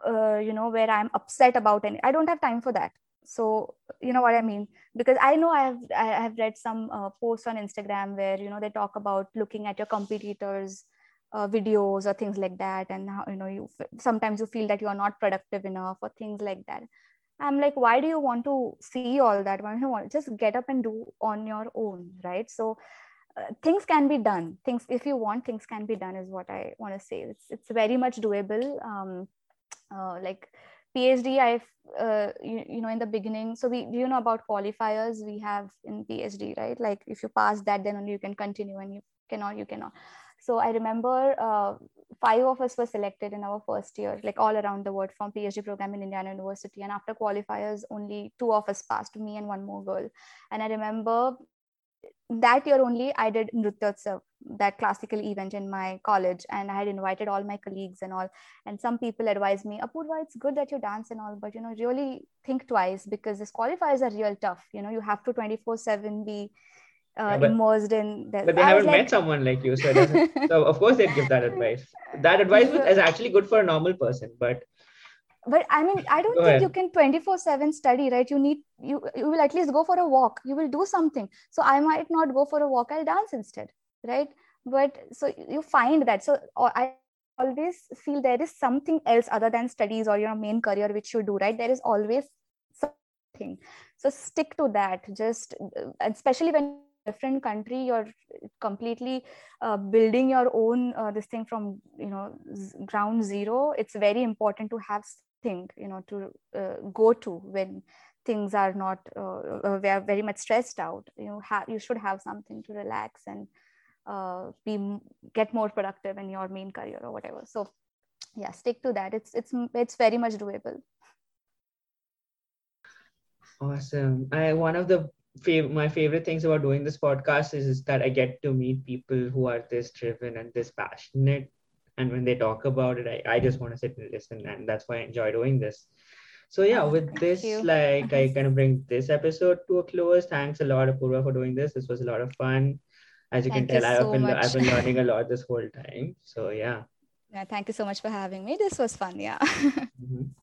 uh, you know where i'm upset about any i don't have time for that. So you know what i mean? Because i know i have i have read some uh, posts on instagram where you know they talk about looking at your competitors uh, videos or things like that and how you know you sometimes you feel that you are not productive enough or things like that. I'm like why do you want to see all that? Why do you want just get up and do on your own right? So uh, things can be done. Things if you want things can be done is what i want to say. It's it's very much doable. Um, uh, like phd i've uh, you, you know in the beginning. So we do you know about qualifiers we have in phd right? Like if you pass that then only you can continue and you cannot you cannot. So i remember uh, five of us were selected in our first year like all around the world from phd program in indiana university. And after qualifiers only two of us passed me and one more girl. And i remember that year only i did nrutyotsav that classical event in my college and i had invited all my colleagues and all and some people advised me apurva it's good that you dance and all but you know really think twice because this qualifiers are real tough you know you have to 24 7 be uh, yeah, but, immersed in that. But they I haven't like... met someone like you, so [laughs] so of course they'd give that advice. That advice is actually good for a normal person, but but I mean, I don't go think ahead. you can 24 7 study, right? You need, you, you will at least go for a walk. You will do something. So I might not go for a walk. I'll dance instead, right? But so you find that. So I always feel there is something else other than studies or your main career, which you do, right? There is always something. So stick to that. Just, especially when different country you're completely uh, building your own uh, this thing from you know ground zero it's very important to have something you know to uh, go to when things are not uh, uh, we are very much stressed out you know have you should have something to relax and uh, be get more productive in your main career or whatever so yeah stick to that it's it's it's very much doable awesome i one of the fav- my favorite things about doing this podcast is, is that I get to meet people who are this driven and this passionate. And when they talk about it, I, I just want to sit and listen. And that's why I enjoy doing this. So yeah, with this, like I kind of bring this episode to a close. Thanks a lot, Apurva, for doing this. This was a lot of fun. As you thank can tell, you so I've been much. I've been [laughs] learning a lot this whole time. So yeah. Yeah, thank you so much for having me. This was fun. Yeah. mm-hmm.